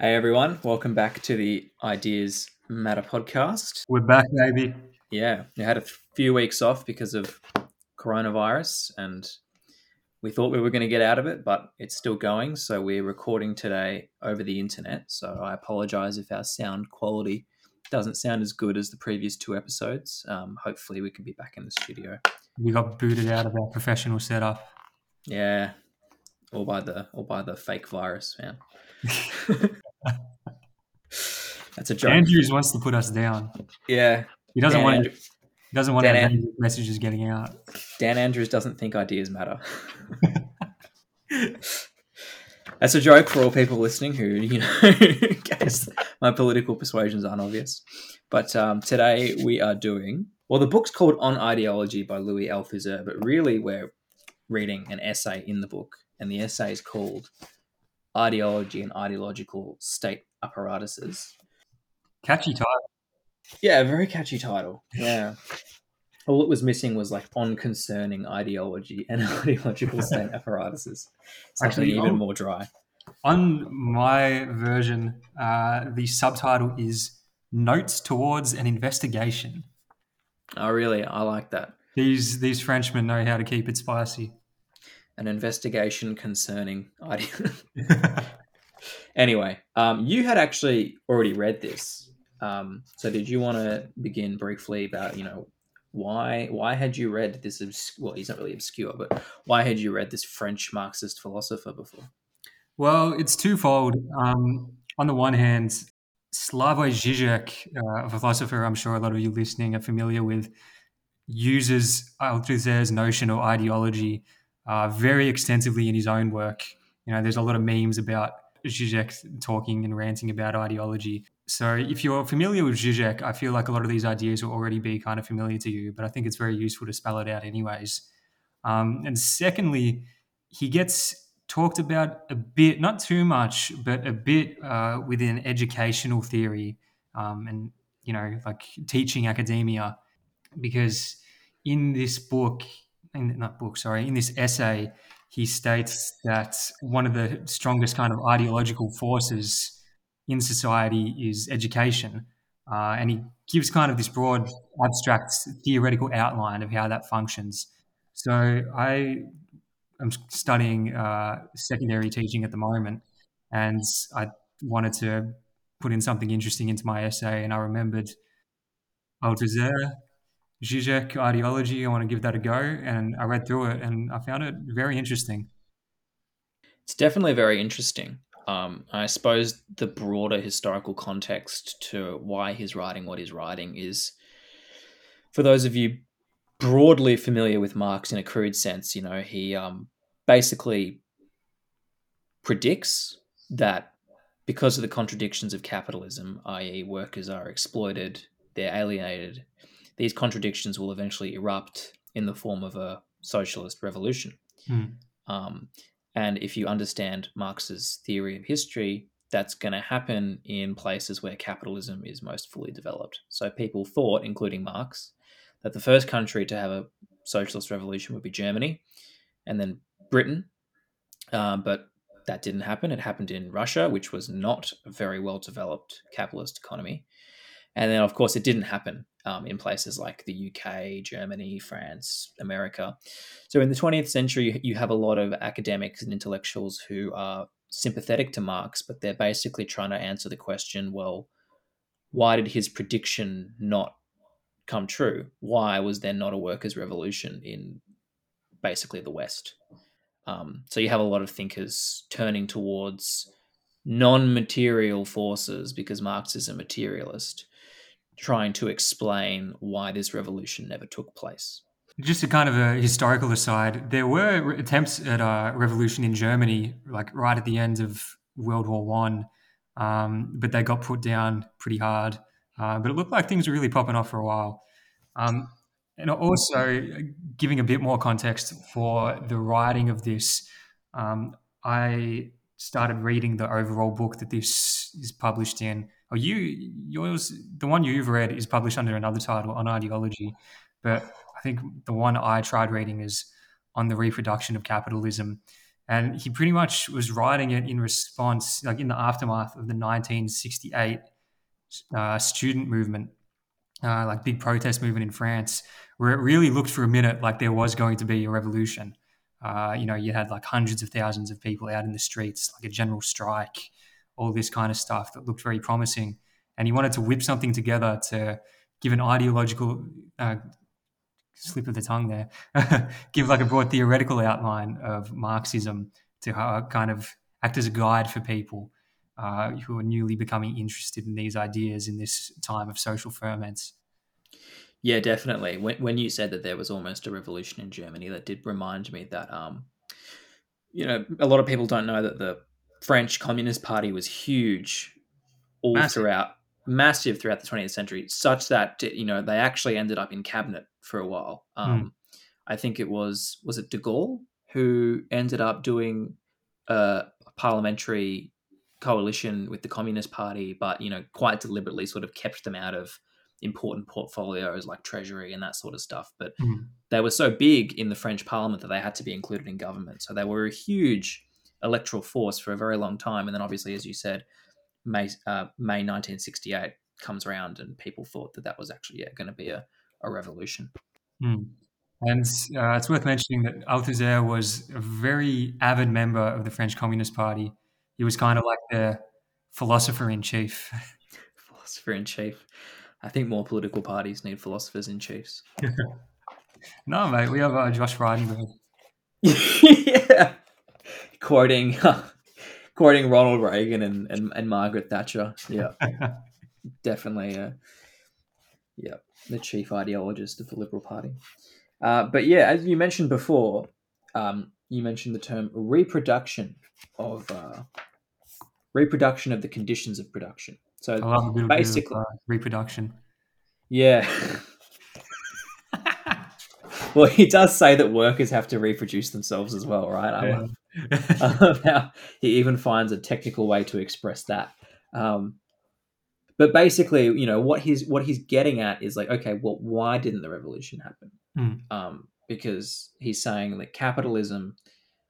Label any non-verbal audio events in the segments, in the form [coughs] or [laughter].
Hey everyone, welcome back to the Ideas Matter podcast. We're back, baby. Yeah, we had a few weeks off because of coronavirus and we thought we were going to get out of it, but it's still going. So we're recording today over the internet. So I apologize if our sound quality doesn't sound as good as the previous two episodes. Um, hopefully, we can be back in the studio. We got booted out of our professional setup. Yeah, all by the all by the fake virus, man. [laughs] That's a joke. Andrews wants to put us down. Yeah, He doesn't Dan want Andrew- he doesn't want Dan our Andrews. messages getting out. Dan Andrews doesn't think ideas matter. [laughs] That's a joke for all people listening who, you know, [laughs] case my political persuasions aren't obvious. But um, today we are doing, well, the book's called On Ideology by Louis Althusser, but really we're reading an essay in the book, and the essay is called Ideology and Ideological State Apparatuses. Catchy title. Yeah, very catchy title. Yeah. All it was missing was like on concerning ideology and [laughs] ideological state [laughs] apparatuses. Something Actually, even on- more dry. On my version, uh, the subtitle is Notes Towards an Investigation. Oh, really? I like that. These these Frenchmen know how to keep it spicy. An investigation concerning [laughs] [laughs] Anyway, um, you had actually already read this. Um, so did you want to begin briefly about, you know, why why had you read this obs- well he's not really obscure but why had you read this french marxist philosopher before Well, it's twofold. Um, on the one hand, Slavoj Žižek, uh, a philosopher I'm sure a lot of you listening are familiar with, uses Althusser's notion or ideology uh, very extensively in his own work. You know, there's a lot of memes about Zizek talking and ranting about ideology. So if you're familiar with Zizek, I feel like a lot of these ideas will already be kind of familiar to you, but I think it's very useful to spell it out anyways. Um, and secondly, he gets talked about a bit, not too much, but a bit uh, within educational theory um, and, you know, like teaching academia. Because in this book, in, not book, sorry, in this essay, he states that one of the strongest kind of ideological forces in society is education. Uh, and he gives kind of this broad, abstract, theoretical outline of how that functions. So I am studying uh, secondary teaching at the moment, and I wanted to put in something interesting into my essay, and I remembered Althusser, Zizek ideology. I want to give that a go, and I read through it, and I found it very interesting. It's definitely very interesting. Um, I suppose the broader historical context to why he's writing what he's writing is for those of you broadly familiar with Marx in a crude sense, you know, he um, basically predicts that because of the contradictions of capitalism, i.e., workers are exploited, they're alienated, these contradictions will eventually erupt in the form of a socialist revolution. Hmm. Um, and if you understand Marx's theory of history, that's going to happen in places where capitalism is most fully developed. So people thought, including Marx, that the first country to have a socialist revolution would be Germany and then Britain. Um, but that didn't happen. It happened in Russia, which was not a very well developed capitalist economy. And then, of course, it didn't happen um, in places like the UK, Germany, France, America. So in the 20th century, you- have a lot of academics and intellectuals who are sympathetic to Marx, but they're basically trying to answer the question well, why did his prediction not come true? Why was there not a workers' revolution in basically the West? Um, so you have a lot of thinkers turning towards non-material forces because Marx is a materialist, trying to explain why this revolution never took place. Just a kind of a historical aside, there were attempts at a revolution in Germany, like right at the end of World War One, um, but they got put down pretty hard. Uh, but it looked like things were really popping off for a while. Um, and also, giving a bit more context for the writing of this, um, I started reading the overall book that this is published in. Oh, you yours, the one you've read is published under another title on ideology, but I think the one I tried reading is on the reproduction of capitalism. And he pretty much was writing it in response, like in the aftermath of the 1968 uh, student movement, uh, like big protest movement in France, where it really looked for a minute like there was going to be a revolution. Uh, you know, you had like hundreds of thousands of people out in the streets, like a general strike, all this kind of stuff that looked very promising. And he wanted to whip something together to give an ideological uh, slip of the tongue there, [laughs] give like a broad theoretical outline of Marxism to uh, kind of act as a guide for people uh, who are newly becoming interested in these ideas in this time of social ferments. Yeah, definitely. When, when you said that there was almost a revolution in Germany, that did remind me that, um, you know, a lot of people don't know that the French Communist Party was huge all massive. throughout, massive throughout the 20th century, such that, you know, they actually ended up in cabinet for a while. Hmm. Um, mm. I think it was, was it de Gaulle who ended up doing a parliamentary coalition with the Communist Party, but, you know, quite deliberately sort of kept them out of important portfolios like treasury and that sort of stuff. But mm. they were so big in the French parliament that they had to be included in government. So they were a huge electoral force for a very long time. And then obviously, as you said, May, uh, May 1968 comes around and people thought that that was actually yeah, going to be a, a revolution. Mm. And uh, it's worth mentioning that Althusser was a very avid member of the French Communist Party. He was kind of like the philosopher in chief. [laughs] philosopher in chief. I think more political parties need philosophers in chiefs. [laughs] no, mate, we have uh, Josh Frydenberg. [laughs] yeah, quoting quoting [laughs] Ronald Reagan and, and, and Margaret Thatcher. Yeah, [laughs] definitely. Uh, yeah, the chief ideologist of the Liberal Party. Uh, but yeah, as you mentioned before, um, you mentioned the term reproduction of uh, reproduction of the conditions of production. So basically, of, uh, reproduction. Yeah. [laughs] well, he does say that workers have to reproduce themselves as well, right? Yeah. [laughs] How he even finds a technical way to express that. Um, but basically, you know what he's what he's getting at is like, okay, well, why didn't the revolution happen? Mm. Um, because he's saying that capitalism,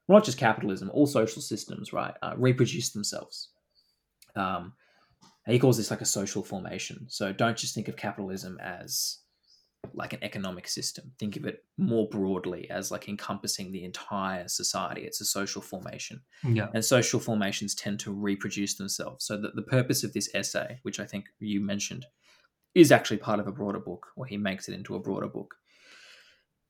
well, not just capitalism, all social systems, right, uh, reproduce themselves. Um, he calls this like a social formation. So don't just think of capitalism as like an economic system. Think of it more broadly as like encompassing the entire society. It's a social formation. Yeah. And social formations tend to reproduce themselves. So that the purpose of this essay, which I think you mentioned, is actually part of a broader book, or he makes it into a broader book,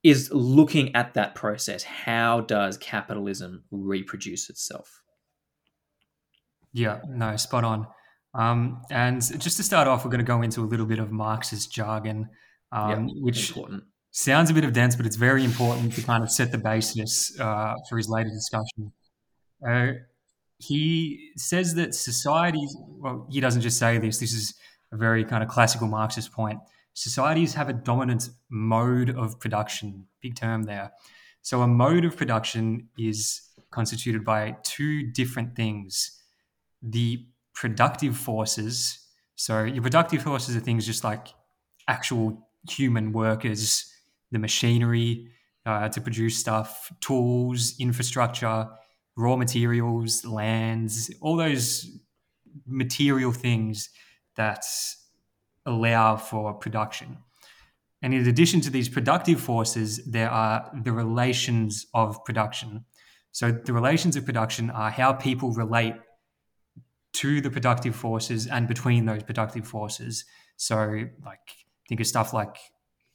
is looking at that process. How does capitalism reproduce itself? Yeah, no, spot on. Um, and just to start off, we're going to go into a little bit of Marxist jargon, um, which important. sounds a bit of dense, but it's very important to kind of set the basis uh, for his later discussion. Uh, he says that societies, well, he doesn't just say this, this is a very kind of classical Marxist point. Societies have a dominant mode of production, big term there. So, a mode of production is constituted by two different things the productive forces. So your productive forces are things just like actual human workers, the machinery uh, to produce stuff, tools, infrastructure, raw materials, lands, all those material things that allow for production. And in addition to these productive forces, there are the relations of production. So the relations of production are how people relate to the productive forces and between those productive forces. So, like, think of stuff like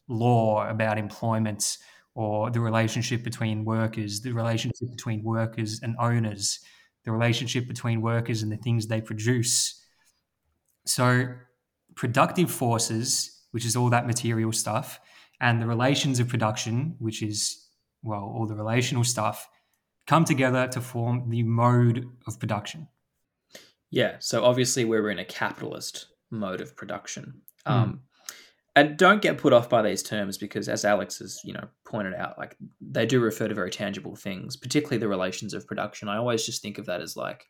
law about employment or the relationship between workers, the relationship between workers and owners, the relationship between workers and the things they produce. So, productive forces, which is all that material stuff, and the relations of production, which is, well, all the relational stuff, come together to form the mode of production. Yeah, so obviously we're in a capitalist mode of production. Mm. And don't get put off by these terms because, as Alex has you know pointed out, like they do refer to very tangible things, particularly the relations of production. I always just think of that as like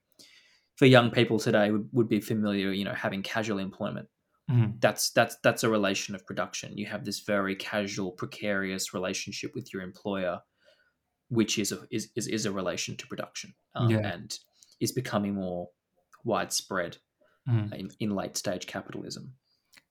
for young people today would, would be familiar, you know, having casual employment. Mm. That's that's that's a relation of production. You have this very casual, precarious relationship with your employer which is a is, is, is a relation to production um, Yeah. and is becoming more widespread Mm. in, in late stage capitalism.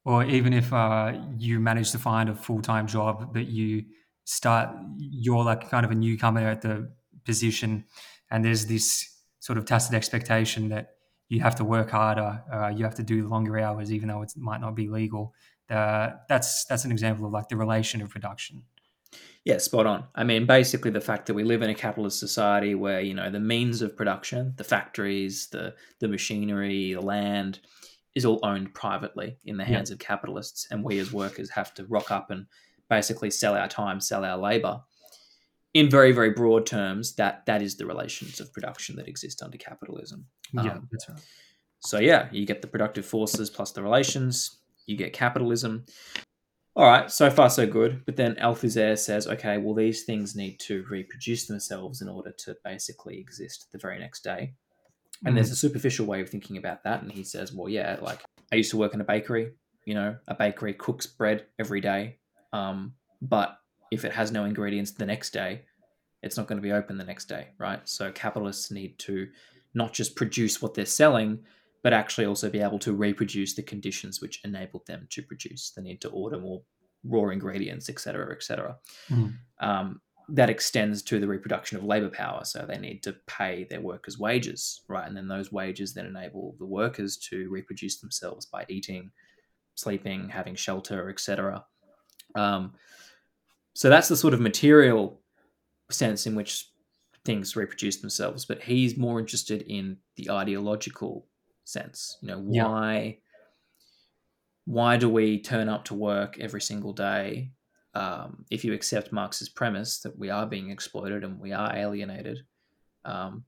Or even if uh, you manage to find a full-time job but you start you're like kind of a newcomer at the position and there's this sort of tacit expectation that you have to work harder uh, you have to do longer hours even though it might not be legal uh, that's that's an example of like the relation of production Yeah, spot on. I mean, basically, the fact that we live in a capitalist society where you know the means of production, the factories, the the machinery, the land, is all owned privately in the Yeah. hands of capitalists, and we as workers have to rock up and basically sell our time, sell our labor. In very very broad terms, that that is the relations of production that exist under capitalism. yeah Um, that's right So yeah, you get the productive forces plus the relations, you get capitalism. All right, so far so good. But then Althusser says, okay, well these things need to reproduce themselves in order to basically exist the very next day. And there's a superficial way of thinking about that. And he says, well, yeah, like I used to work in a bakery. You know, a bakery cooks bread every day, um, but if it has no ingredients the next day, it's not going to be open the next day, right? So capitalists need to not just produce what they're selling, but actually also be able to reproduce the conditions which enabled them to produce. They need to order more raw ingredients, etc., cetera, et cetera. Mm. Um, that extends to the reproduction of labor power. So they need to pay their workers' wages, right? And then those wages then enable the workers to reproduce themselves by eating, sleeping, having shelter, etc. Um, so that's the sort of material sense in which things reproduce themselves. But he's more interested in the ideological sense. You know, Yeah. why why do we turn up to work every single day um, if you accept Marx's premise that we are being exploited and we are alienated? Um,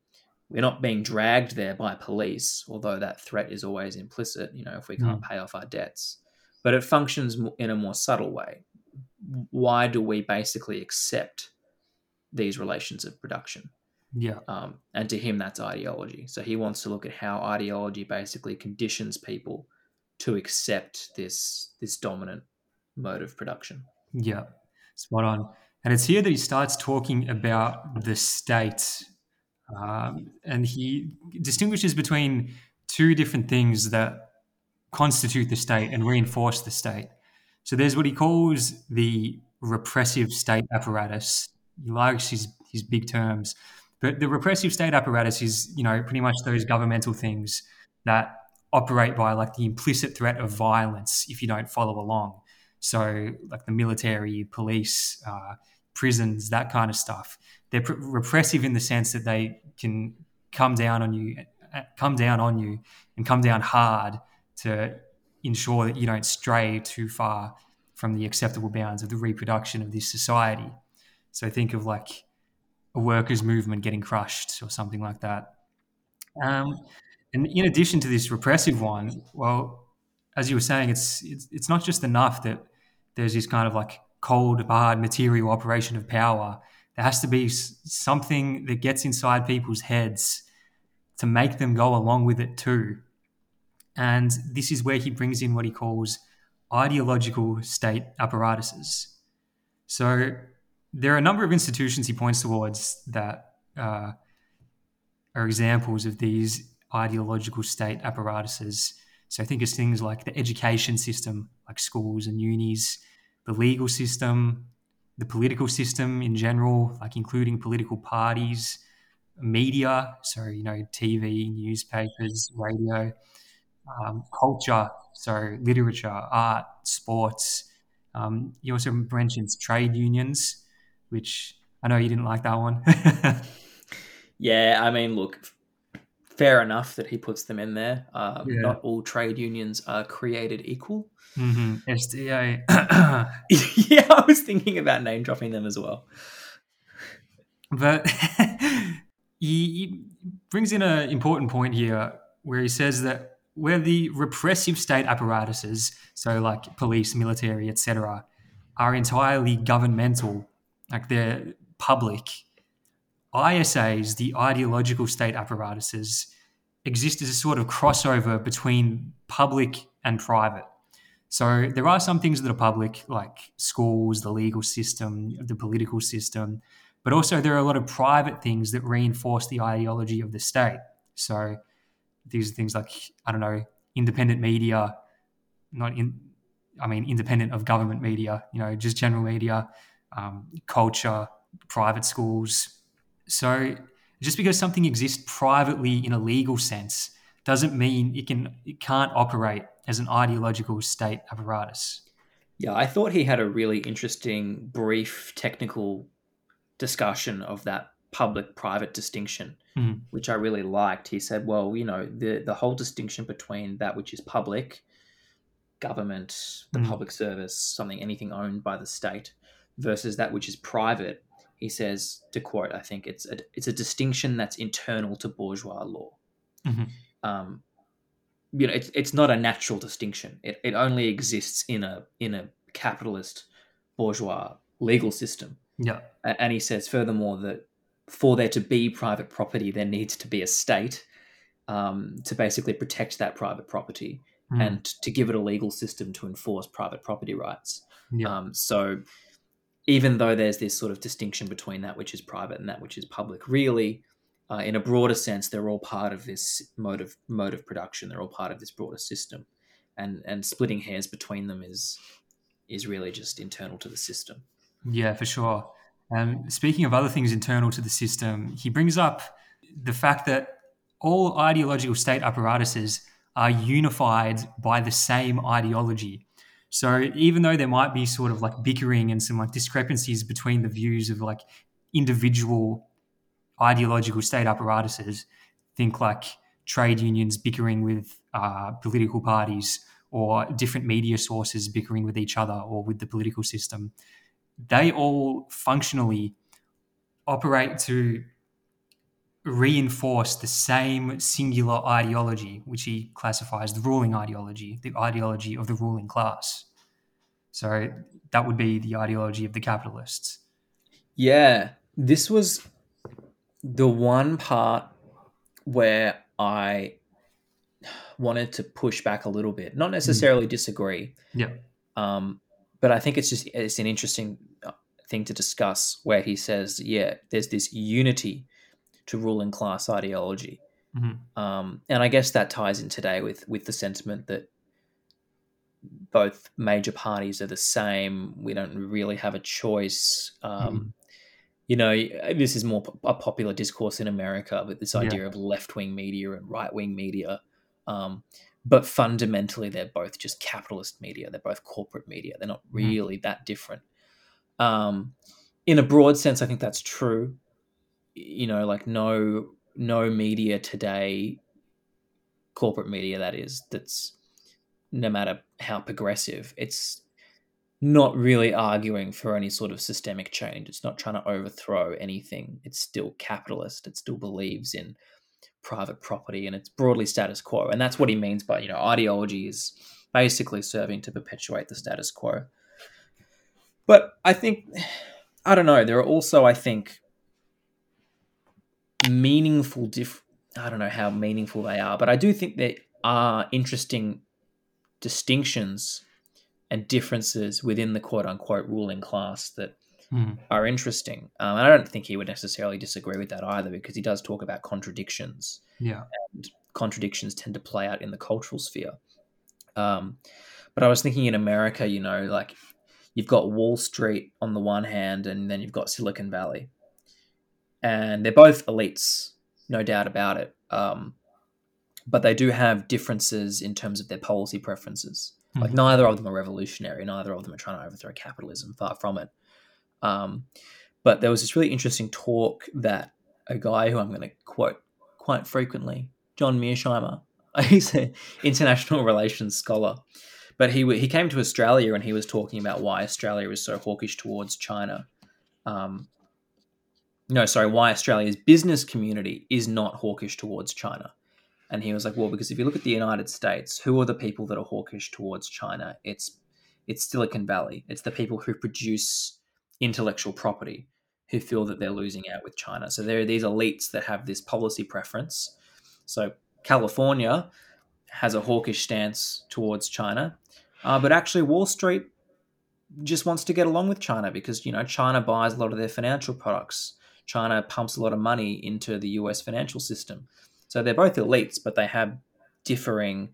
we're not being dragged there by police, although that threat is always implicit. You know, if we can't pay off our debts, but it functions in a more subtle way. Why do we basically accept these relations of production? yeah Um, and to him, that's ideology. So he wants to look at how ideology basically conditions people to accept this this dominant mode of production. Yeah, spot on. And it's here that he starts talking about the state. Um, and he distinguishes between two different things that constitute the state and reinforce the state. So there's what he calls the repressive state apparatus. He likes his, his big terms. But the repressive state apparatus is, you know, pretty much those governmental things that operate by like the implicit threat of violence if you don't follow along. So, like the military, police, uh, prisons, that kind of stuff. They're pr- repressive in the sense that they can come down on you, uh, come down on you, and come down hard to ensure that you don't stray too far from the acceptable bounds of the reproduction of this society. So, think of like a workers' movement getting crushed or something like that. Um, and in addition to this repressive one, well, as you were saying, it's, it's it's not just enough that there's this kind of like cold, hard, material operation of power. There has to be something that gets inside people's heads to make them go along with it too. And this is where he brings in what he calls ideological state apparatuses. So there are a number of institutions he points towards that uh, are examples of these ideological state apparatuses. So I think it's things like the education system, like schools and unis, the legal system, the political system in general, like including political parties, media, so you know, TV, newspapers, radio, um, culture, so literature, art, sports. Um, he also mentioned trade unions, which I know you didn't like that one. [laughs] Yeah, I mean, look, fair enough that he puts them in there. Um, Yeah. Not all trade unions are created equal. [laughs] hmm SDA. [laughs] [coughs] yeah, I was thinking about name dropping them as well. But [laughs] he, he brings in an important point here where he says that where the repressive state apparatuses, so like police, military, etc., are entirely governmental, like they're public, ISAs, the ideological state apparatuses, exist as a sort of crossover between public and private. So there are some things that are public, like schools, the legal system, the political system, But also, there are a lot of private things that reinforce the ideology of the state. So these are things like I don't know, independent media, not in, I mean, independent of government media. You know, just general media, um, culture, private schools. So just because something exists privately in a legal sense doesn't mean it can it can't operate as an ideological state apparatus. Yeah, I thought he had a really interesting, brief, technical discussion of that public-private distinction, mm. which I really liked. He said, "Well, you know, the the whole distinction between that which is public, government, the mm. public service, something anything owned by the state, versus that which is private." He says, to quote, "I think it's a it's a distinction that's internal to bourgeois law." Mm-hmm. Um, you know, it's it's not a natural distinction. It it only exists in a in a capitalist bourgeois legal system. Yeah. And he says furthermore that for there to be private property, there needs to be a state um, to basically protect that private property mm. and to give it a legal system to enforce private property rights. Yeah. Um, so even though there's this sort of distinction between that which is private and that which is public, really uh, in a broader sense, they're all part of this mode of mode of production. They're all part of this broader system, and and splitting hairs between them is is really just internal to the system. Yeah, for sure. Um, speaking of other things internal to the system, he brings up the fact that all ideological state apparatuses are unified by the same ideology. So even though there might be sort of like bickering and some like discrepancies between the views of like individual ideological state apparatuses, think like trade unions bickering with uh, political parties or different media sources bickering with each other or with the political system, they all functionally operate to reinforce the same singular ideology, which he classifies the ruling ideology, the ideology of the ruling class. So that would be the ideology of the capitalists. Yeah, this was the one part where I wanted to push back a little bit, not necessarily mm. disagree. Yeah. Um, but I think it's just it's an interesting uh, thing to discuss where he says, yeah, there's this unity to ruling class ideology, mm-hmm. um, and I guess that ties in today with with the sentiment that both major parties are the same. We don't really have a choice. Um, mm you know, this is more a popular discourse in America, but this idea yeah. of left wing media and right wing media. Um, but fundamentally, they're both just capitalist media. They're both corporate media. They're not mm. really mm. that different. Um, in a broad sense, I think that's true. You know, like no no media today, corporate media that is, that's no matter how progressive, it's not really arguing for any sort of systemic change. It's not trying to overthrow anything. It's still capitalist. It still believes in private property and it's broadly status quo. And that's what he means by, you know, ideology is basically serving to perpetuate the status quo. But I think, [sighs] I don't know, there are also, I think, meaningful diff. I don't know how meaningful they are, but I do think there are interesting distinctions and differences within the quote unquote ruling class that mm. are interesting. Um, and I don't think he would necessarily disagree with that either because he does talk about contradictions. Yeah. And contradictions tend to play out in the cultural sphere. Um, but I was thinking in America, you know, like you've got Wall Street on the one hand, and then you've got Silicon Valley. And they're both elites, no doubt about it. Um, but they do have differences in terms of their policy preferences. Mm-hmm. Like neither of them are revolutionary. Neither of them are trying to overthrow capitalism. Far from it. Um, but there was this really interesting talk that a guy who I'm going to quote quite frequently, John Mearsheimer, [laughs] he's an international [laughs] relations scholar, but he he came to Australia and he was talking about why Australia is so hawkish towards China. Um, no, sorry, why Australia's business community is not hawkish towards China. And he was like, well, because if you look at the United States, who are the people that are hawkish towards China? It's it's Silicon Valley. It's the people who produce intellectual property who feel that they're losing out with China. So there are these elites that have this policy preference. So California has a hawkish stance towards China, uh, but actually Wall Street just wants to get along with China because you know China buys a lot of their financial products. China pumps a lot of money into the US financial system. So they're both elites, but they have differing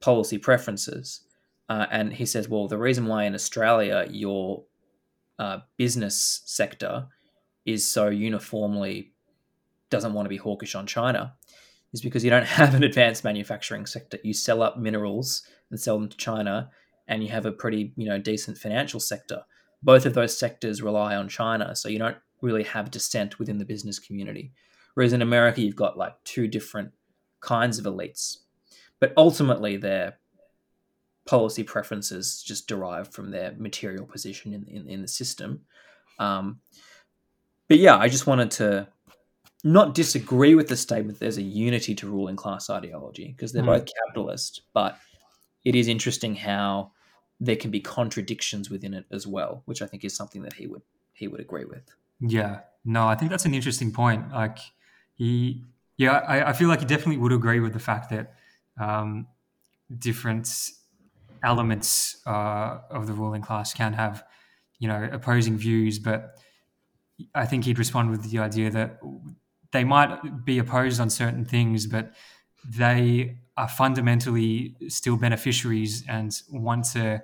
policy preferences. Uh, and he says, well, the reason why in Australia your uh, business sector is so uniformly doesn't want to be hawkish on China is because you don't [laughs] have an advanced manufacturing sector. You sell up minerals and sell them to China, and you have a pretty you know decent financial sector. Both of those sectors rely on China, so you don't really have dissent within the business community. Whereas in America, you've got like two different kinds of elites, but ultimately their policy preferences just derive from their material position in in, in the system. Um, but yeah, I just wanted to not disagree with the statement there's a unity to ruling class ideology because they're mm. both capitalist, but it is interesting how there can be contradictions within it as well, which I think is something that he would he would agree with. Yeah, no, I think that's an interesting point. Like he, yeah, I, I feel like he definitely would agree with the fact that um, different elements uh, of the ruling class can have, you know, opposing views, but I think he'd respond with the idea that they might be opposed on certain things, but they are fundamentally still beneficiaries and want to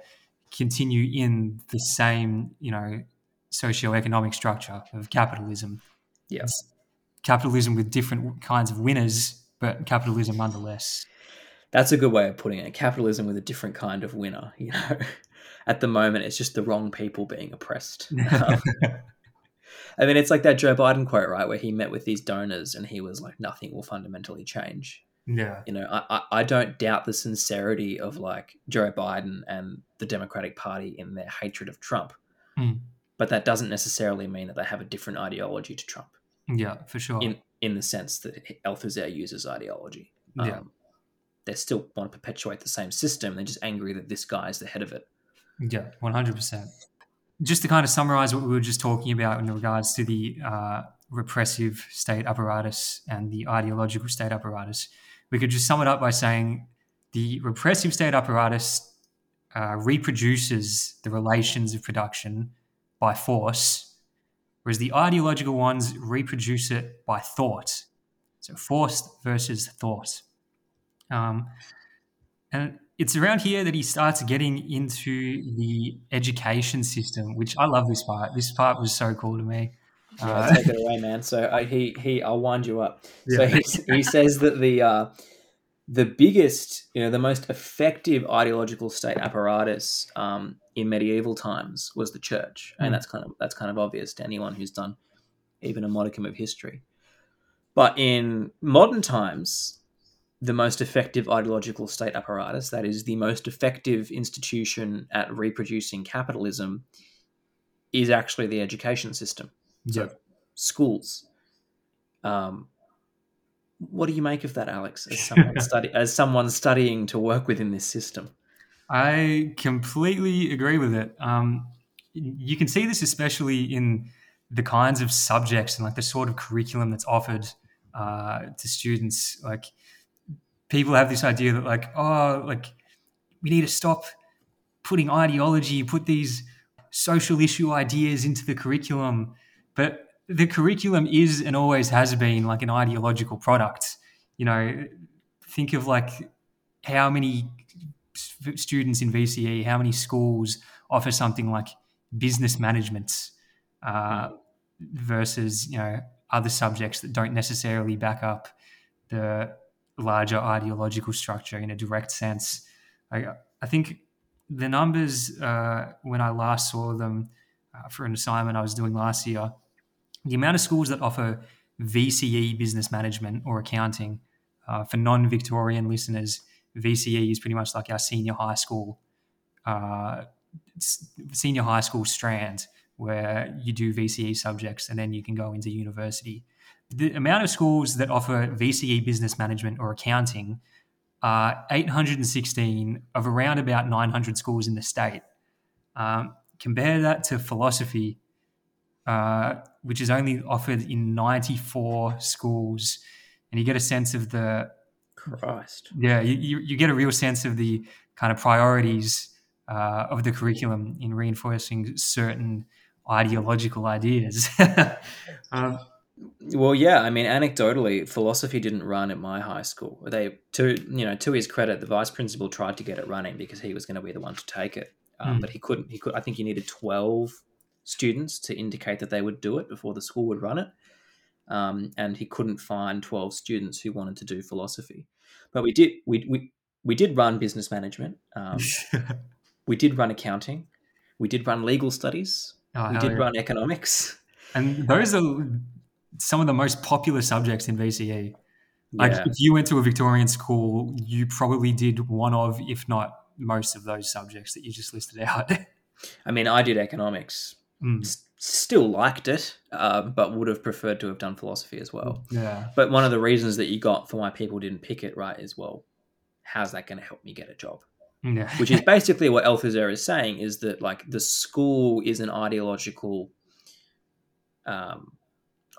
continue in the same, you know, socio-economic structure of capitalism. Yes. It's capitalism with different kinds of winners, but capitalism nonetheless. That's a good way of putting it. Capitalism with a different kind of winner. [laughs] You know, at the moment, it's just the wrong people being oppressed. [laughs] Um, I mean, it's like that Joe Biden quote, right, where he met with these donors and he was like, "Nothing will fundamentally change." Yeah. You know, I, I, I don't doubt the sincerity of like Joe Biden and the Democratic Party in their hatred of Trump. Mm. But that doesn't necessarily mean that they have a different ideology to Trump. Yeah, for sure. In in the sense that Althusser uses ideology. Yeah. Um, they still want to perpetuate the same system. They're just angry that this guy is the head of it. Yeah, one hundred percent. Just to kind of summarize what we were just talking about in regards to the uh, repressive state apparatus and the ideological state apparatus, we could just sum it up by saying the repressive state apparatus uh, reproduces the relations of production by force, whereas the ideological ones reproduce it by thought. So force versus thought. Um, and it's around here that he starts getting into the education system, which I love this part. This part was so cool to me. Yeah, uh, take it [laughs] away, man. So uh, he he, I'll wind you up. So he, he says that the uh, the biggest, you know, the most effective ideological state apparatus um, in medieval times was the church, and mm. that's kind of that's kind of obvious to anyone who's done even a modicum of history. But in modern times, the most effective ideological state apparatus, that is the most effective institution at reproducing capitalism, is actually the education system. So schools. Um, what do you make of that, Alex? As [laughs] someone study as someone studying to work within this system, I completely agree with it. Um, you can see this especially in the kinds of subjects and like the sort of curriculum that's offered uh, to students. Like people have this idea that like, oh, like we need to stop putting ideology, put these social issue ideas into the curriculum. But the curriculum is and always has been like an ideological product. You know, think of like how many students in VCE, how many schools offer something like business management uh, versus you know other subjects that don't necessarily back up the larger ideological structure in a direct sense. I, I think the numbers uh, when I last saw them uh, for an assignment I was doing last year, the amount of schools that offer VCE business management or accounting uh, for non-Victorian listeners, VCE is pretty much like our senior high school, uh, senior high school strand where you do VCE subjects and then you can go into university the amount of schools that offer VCE business management or accounting are 816 of around about 900 schools in the state. Um, compare that to philosophy, uh, which is only offered in 94 schools, and you get a sense of the Christ. Yeah, you, you, get a real sense of the kind of priorities uh, of the curriculum in reinforcing certain ideological ideas. [laughs] um, well, yeah, I mean, anecdotally, philosophy didn't run at my high school. They, to you know, to his credit, the vice principal tried to get it running because he was going to be the one to take it, um, mm. but he couldn't. He could. I think he needed twelve students to indicate that they would do it before the school would run it, um, and he couldn't find twelve students who wanted to do philosophy. But we did. We we we did run business management. Um, [laughs] we did run accounting. We did run legal studies. Oh, we did yeah. run economics. And those are some of the most popular subjects in VCE. Like yeah. if you went to a Victorian school, you probably did one of, if not most of those subjects that you just listed out. [laughs] I mean, I did economics. Mm. S- still liked it, uh, but would have preferred to have done philosophy as well. Yeah. But one of the reasons that you got for why people didn't pick it right is well, how's that going to help me get a job? Yeah. Which is [laughs] basically what Althusser is saying is that like the school is an ideological um,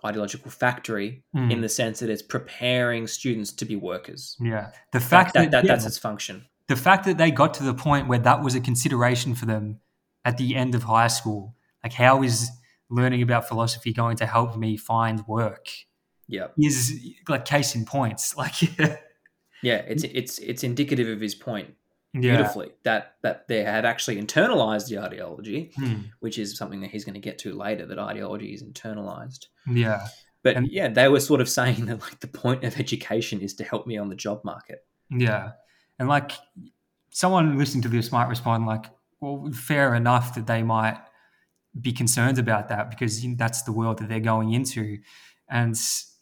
ideological factory mm. in the sense that it's preparing students to be workers. Yeah. The fact that, that, that yeah, that's its function. The fact that they got to the point where that was a consideration for them at the end of high school, like how is learning about philosophy going to help me find work? Yeah. Is like case in points. [laughs] Like Yeah, it's it's it's indicative of his point beautifully yeah. that that they had actually internalized the ideology, hmm. which is something that he's going to get to later. That ideology is internalized. Yeah, but and, yeah, they were sort of saying that like the point of education is to help me on the job market. Yeah, and like someone listening to this might respond like, well, fair enough that they might be concerned about that because that's the world that they're going into, and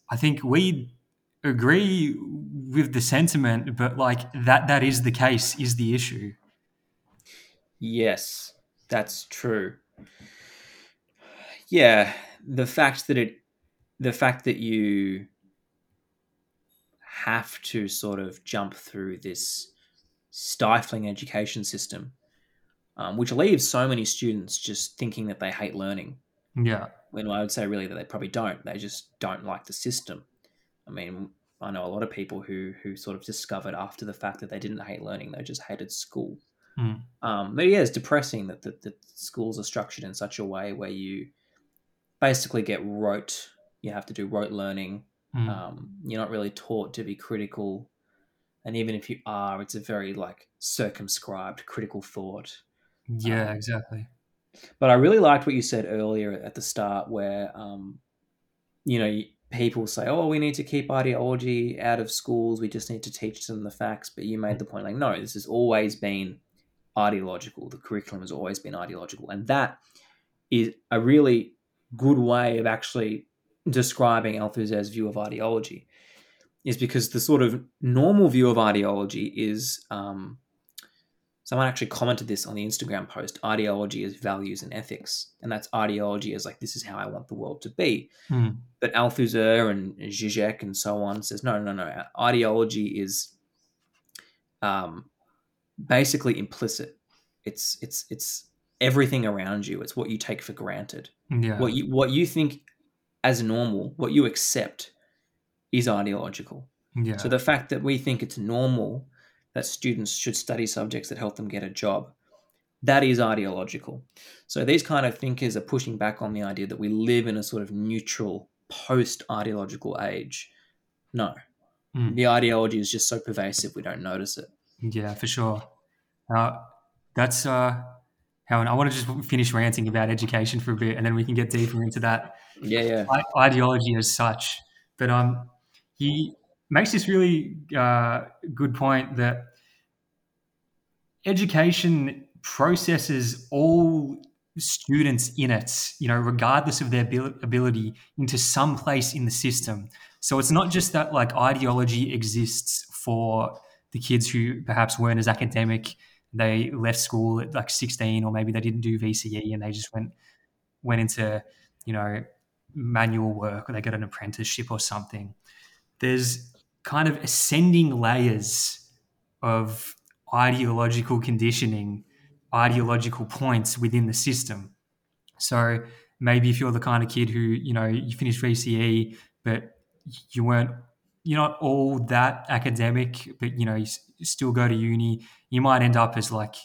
I think we agree with the sentiment, but like that that is the case is the issue. Yes, that's true. Yeah, the fact that it the fact that you have to sort of jump through this stifling education system, um, which leaves so many students just thinking that they hate learning. Yeah. When I would say really that they probably don't. They just don't like the system. I mean, I know a lot of people who who sort of discovered after the fact that they didn't hate learning; they just hated school. Mm. Um, but yeah, it's depressing that, that that schools are structured in such a way where you basically get rote. You have to do rote learning. Mm. Um, you're not really taught to be critical, and even if you are, it's a very like circumscribed critical thought. Yeah, um, exactly. But I really liked what you said earlier at the start, where um, you know people say, "Oh, we need to keep ideology out of schools. We just need to teach them the facts." But you made the point, like, no, this has always been ideological. The curriculum has always been ideological, and that is a really good way of actually describing Althusser's view of ideology. Is because the sort of normal view of ideology is um, someone actually commented this on the Instagram post ideology is values and ethics. And that's ideology as like, this is how I want the world to be. Mm. But Althusser and Zizek and so on says, no, no, no. Ideology is um, basically implicit. It's, it's, it's everything around you. It's what you take for granted. Yeah. What you, what you think as normal, what you accept is ideological. Yeah. So the fact that we think it's normal that students should study subjects that help them get a job. That is ideological. So these kind of thinkers are pushing back on the idea that we live in a sort of neutral post ideological age. No. Mm. The ideology is just so pervasive we don't notice it. Yeah, for sure. Uh, that's uh, how I want to just finish ranting about education for a bit, and then we can get deeper into that. Yeah, yeah. Ideology as such, but um, he makes this really uh, good point that education processes all students in it, you know, regardless of their ability, into some place in the system. So it's not just that like ideology exists for the kids who perhaps weren't as academic. They left school at like 16, or maybe they didn't do VCE and they just went went into, you know, manual work or they got an apprenticeship or something. There's kind of ascending layers of ideological conditioning, ideological points within the system. So maybe if you're the kind of kid who, you know, you finished VCE, but you weren't, you're not all that academic, but, you know, you still go to uni, you might end up as like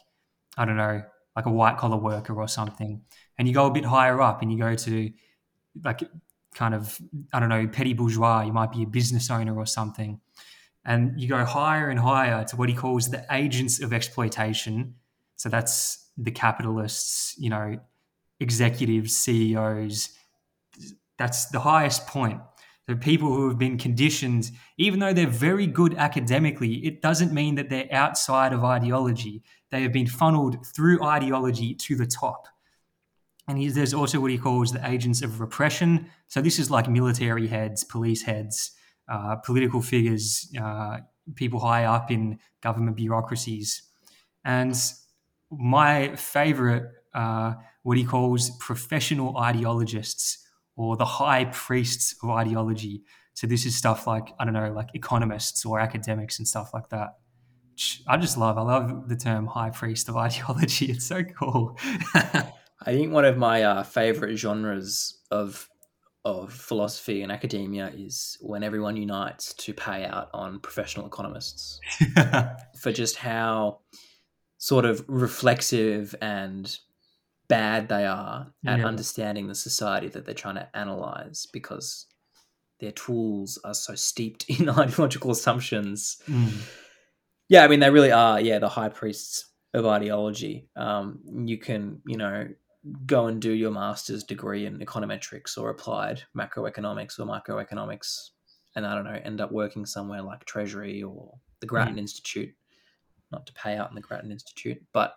I don't know, like a white collar worker or something, and you go a bit higher up and you go to like kind of I don't know petty bourgeois. You might be a business owner or something, and you go higher and higher to what he calls the agents of exploitation. So that's the capitalists, you know, executives, CEOs. That's the highest point. The people who have been conditioned, even though they're very good academically, it doesn't mean that they're outside of ideology. They have been funneled through ideology to the top. And he, there's also what he calls the agents of repression. So this is like military heads, police heads, uh, political figures, uh, people high up in government bureaucracies. And my favorite, uh, what he calls professional ideologists or the high priests of ideology. So this is stuff like, I don't know, like economists or academics and stuff like that. I just love. I love the term high priest of [laughs] ideology. It's so cool. [laughs] I think one of my uh, favorite genres of of philosophy and academia is when everyone unites to pay out on professional economists [laughs] for just how sort of reflexive and bad they are at yeah. understanding the society that they're trying to analyze because their tools are so steeped [laughs] in ideological assumptions. Mm. Yeah, I mean they really are. Yeah, the high priests of ideology. Um, you can, you know, go and do your master's degree in econometrics or applied macroeconomics or microeconomics and I don't know, end up working somewhere like Treasury or the Grattan mm. Institute, not to pay out in the Grattan Institute, but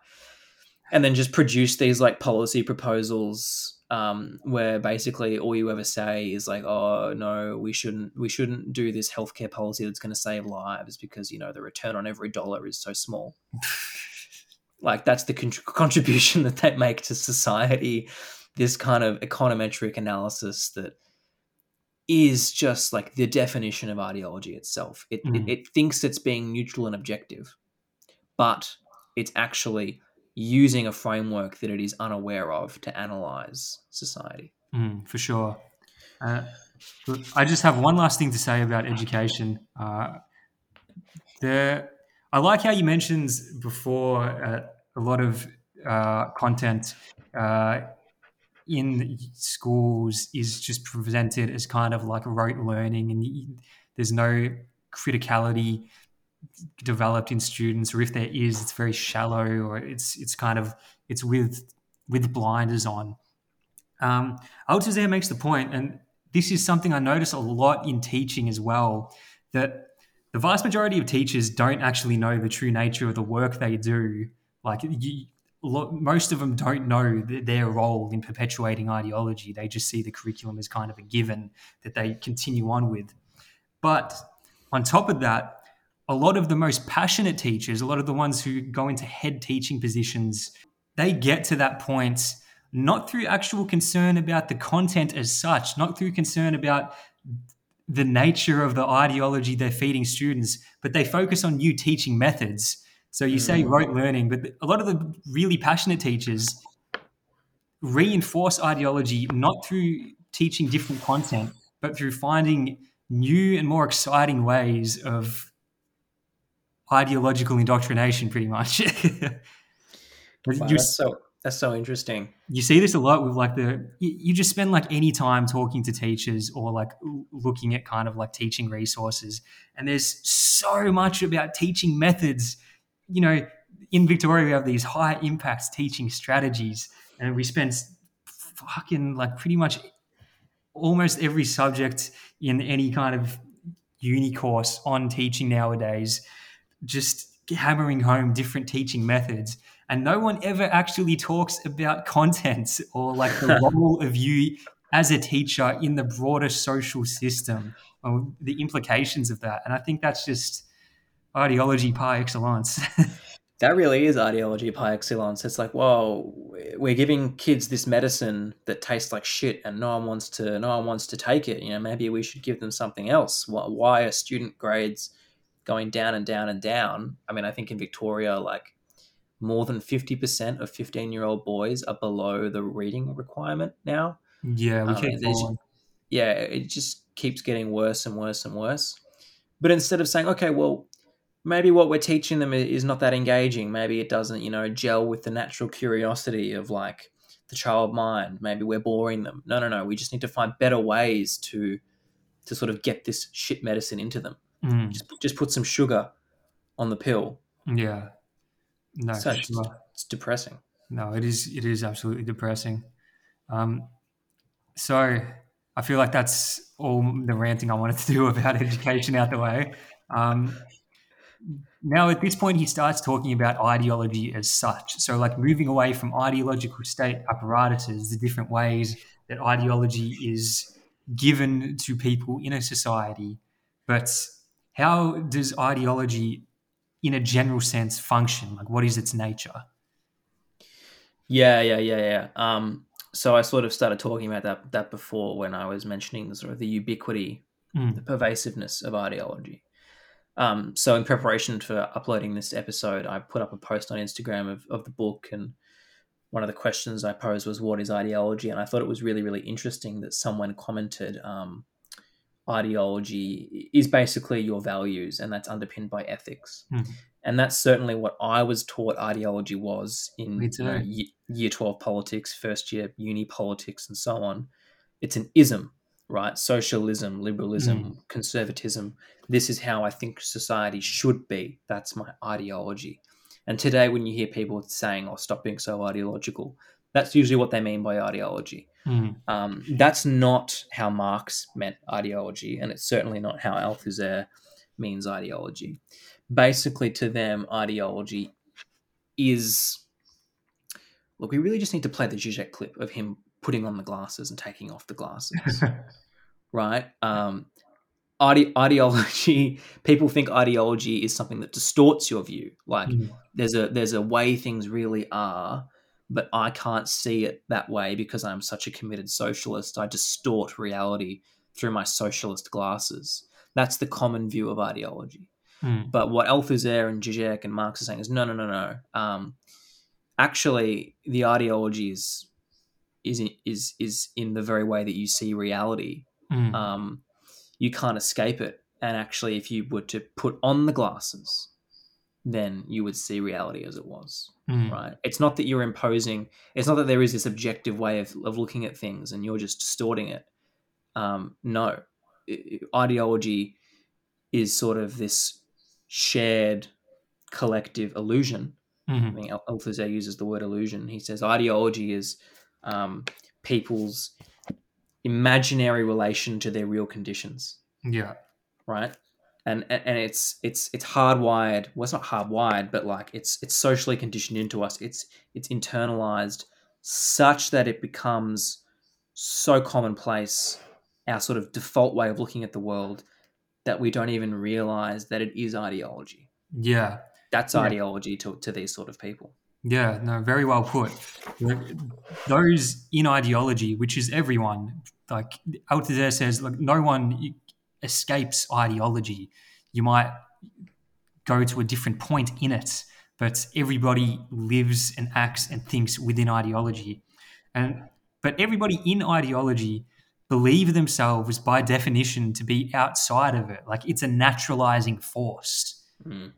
and then just produce these like policy proposals um, where basically all you ever say is like, oh no, we shouldn't we shouldn't do this healthcare policy that's going to save lives because you know the return on every dollar is so small. [laughs] like that's the con- [laughs] contribution that they make to society this kind of econometric analysis that is just like the definition of ideology itself. It, mm. it, it, thinks it's being neutral and objective but it's actually using a framework that it is unaware of to analyze society. Mm, for sure. Uh, i just have one last thing to say about education. Uh, the I like how you mentioned before uh, a lot of uh, content uh, in schools is just presented as kind of like rote learning, and there's no criticality developed in students, or if there is, it's very shallow, or it's it's kind of it's with with blinders on. Um, Althusser makes the point, and this is something I notice a lot in teaching as well, that the vast majority of teachers don't actually know the true nature of the work they do like you, most of them don't know their role in perpetuating ideology. They just see the curriculum as kind of a given that they continue on with. But on top of that, a lot of the most passionate teachers, a lot of the ones who go into head teaching positions, they get to that point not through actual concern about the content as such, not through concern about the nature of the ideology they're feeding students, but they focus on new teaching methods so you say mm. rote learning, but a lot of the really passionate teachers reinforce ideology not through teaching different content, but through finding new and more exciting ways of ideological indoctrination, pretty much. [laughs] wow, so that's so interesting. You see this a lot with like the you just spend like any time talking to teachers or like looking at kind of like teaching resources, and there's so much about teaching methods you know, in Victoria, we have these high impact teaching strategies, and we spend fucking like pretty much almost every subject in any kind of uni course on teaching nowadays, just hammering home different teaching methods. And no one ever actually talks about content or like the [laughs] role of you as a teacher in the broader social system or the implications of that. And I think that's just ideology par excellence. [laughs] that really is ideology par excellence. It's like, whoa, we're giving kids this medicine that tastes like shit, and no one wants to. No one wants to take it. You know, maybe we should give them something else. Why are student grades going down and down and down? I mean, I think in Victoria, like more than fifty percent of fifteen-year-old boys are below the reading requirement now. Yeah, we um, keep Yeah, it just keeps getting worse and worse and worse. But instead of saying, okay, well, maybe what we're teaching them is not that engaging. Maybe it doesn't, you know, gel with the natural curiosity of like the child mind. Maybe we're boring them. No, no, no. We just need to find better ways to to sort of get this shit medicine into them. Mm. Just just put some sugar on the pill. Yeah. No, So it's, sure. it's depressing. No, it is. It is absolutely depressing. Um, so I feel like that's all the ranting I wanted to do [laughs] about education out the way. Um, now, at this point, he starts talking about ideology as such. So, like moving away from ideological state apparatuses, the different ways that ideology is given to people in a society. But how does ideology, in a general sense, function? Like, what is its nature? Yeah, yeah, yeah, yeah. Um, so I sort of started talking about that that before when I was mentioning the sort of the ubiquity, Mm. the pervasiveness of ideology. Um, so in preparation for uploading this episode, I put up a post on Instagram of, of the book, and one of the questions I posed was, "What is ideology?" And I thought it was really, really interesting that someone commented, um, "Ideology is basically your values, and that's underpinned by ethics." Mhm. And that's certainly what I was taught ideology was in you know, year 12 politics, first year uni politics, and so on. It's an ism, right? Socialism, liberalism, conservatism. This is how I think society should be. That's my ideology. And today, when you hear people saying, oh, stop being so ideological, that's usually what they mean by ideology. Mm. Um, that's not how Marx meant ideology, and it's certainly not how Althusser means ideology. Basically, to them, ideology is look. We really just need to play the Zizek clip of him putting on the glasses and taking off the glasses, [laughs] right? Um, ide- ideology. People think ideology is something that distorts your view. Like Mm. there's a there's a way things really are but i can't see it that way because i'm such a committed socialist i distort reality through my socialist glasses that's the common view of ideology Mm. but what althusser and zizek and marx are saying is no no no no um, actually the ideology is is is is in the very way that you see reality Mm. um, you can't escape it. And actually, if you were to put on the glasses, then you would see reality as it was, Mm. right? It's not that you're imposing, it's not that there is this objective way of, of looking at things and you're just distorting it. Um, no. I- I- Ideology is sort of this shared collective illusion I Mhm. mean, Al- Althusser uses the word illusion. He says ideology is um, people's imaginary relation to their real conditions, Yeah. right? And and it's it's it's hardwired. Well, it's not hardwired, but like it's it's socially conditioned into us. It's it's internalized such that it becomes so commonplace, our sort of default way of looking at the world, that we don't even realize that it is ideology. Yeah. That's Yeah. ideology to, to these sort of people. Yeah, no, very well put. Those in ideology, which is everyone, like Althusser says, like no one escapes ideology. You might go to a different point in it, but everybody lives and acts and thinks within ideology. And but everybody in ideology believe themselves by definition to be outside of it. Like it's a naturalizing force. Mm.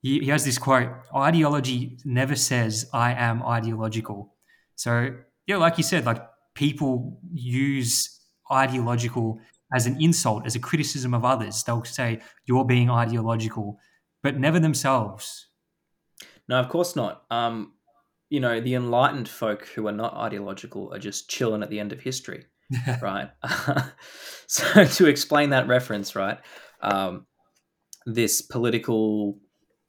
he, he has this quote ideology never says i am ideological so yeah like you said like people use ideological as an insult as a criticism of others they'll say you're being ideological but never themselves No, of course not. Um, you know, the enlightened folk who are not ideological are just chilling at the end of history, [laughs] right? [laughs] so to explain that reference, right? Um, this political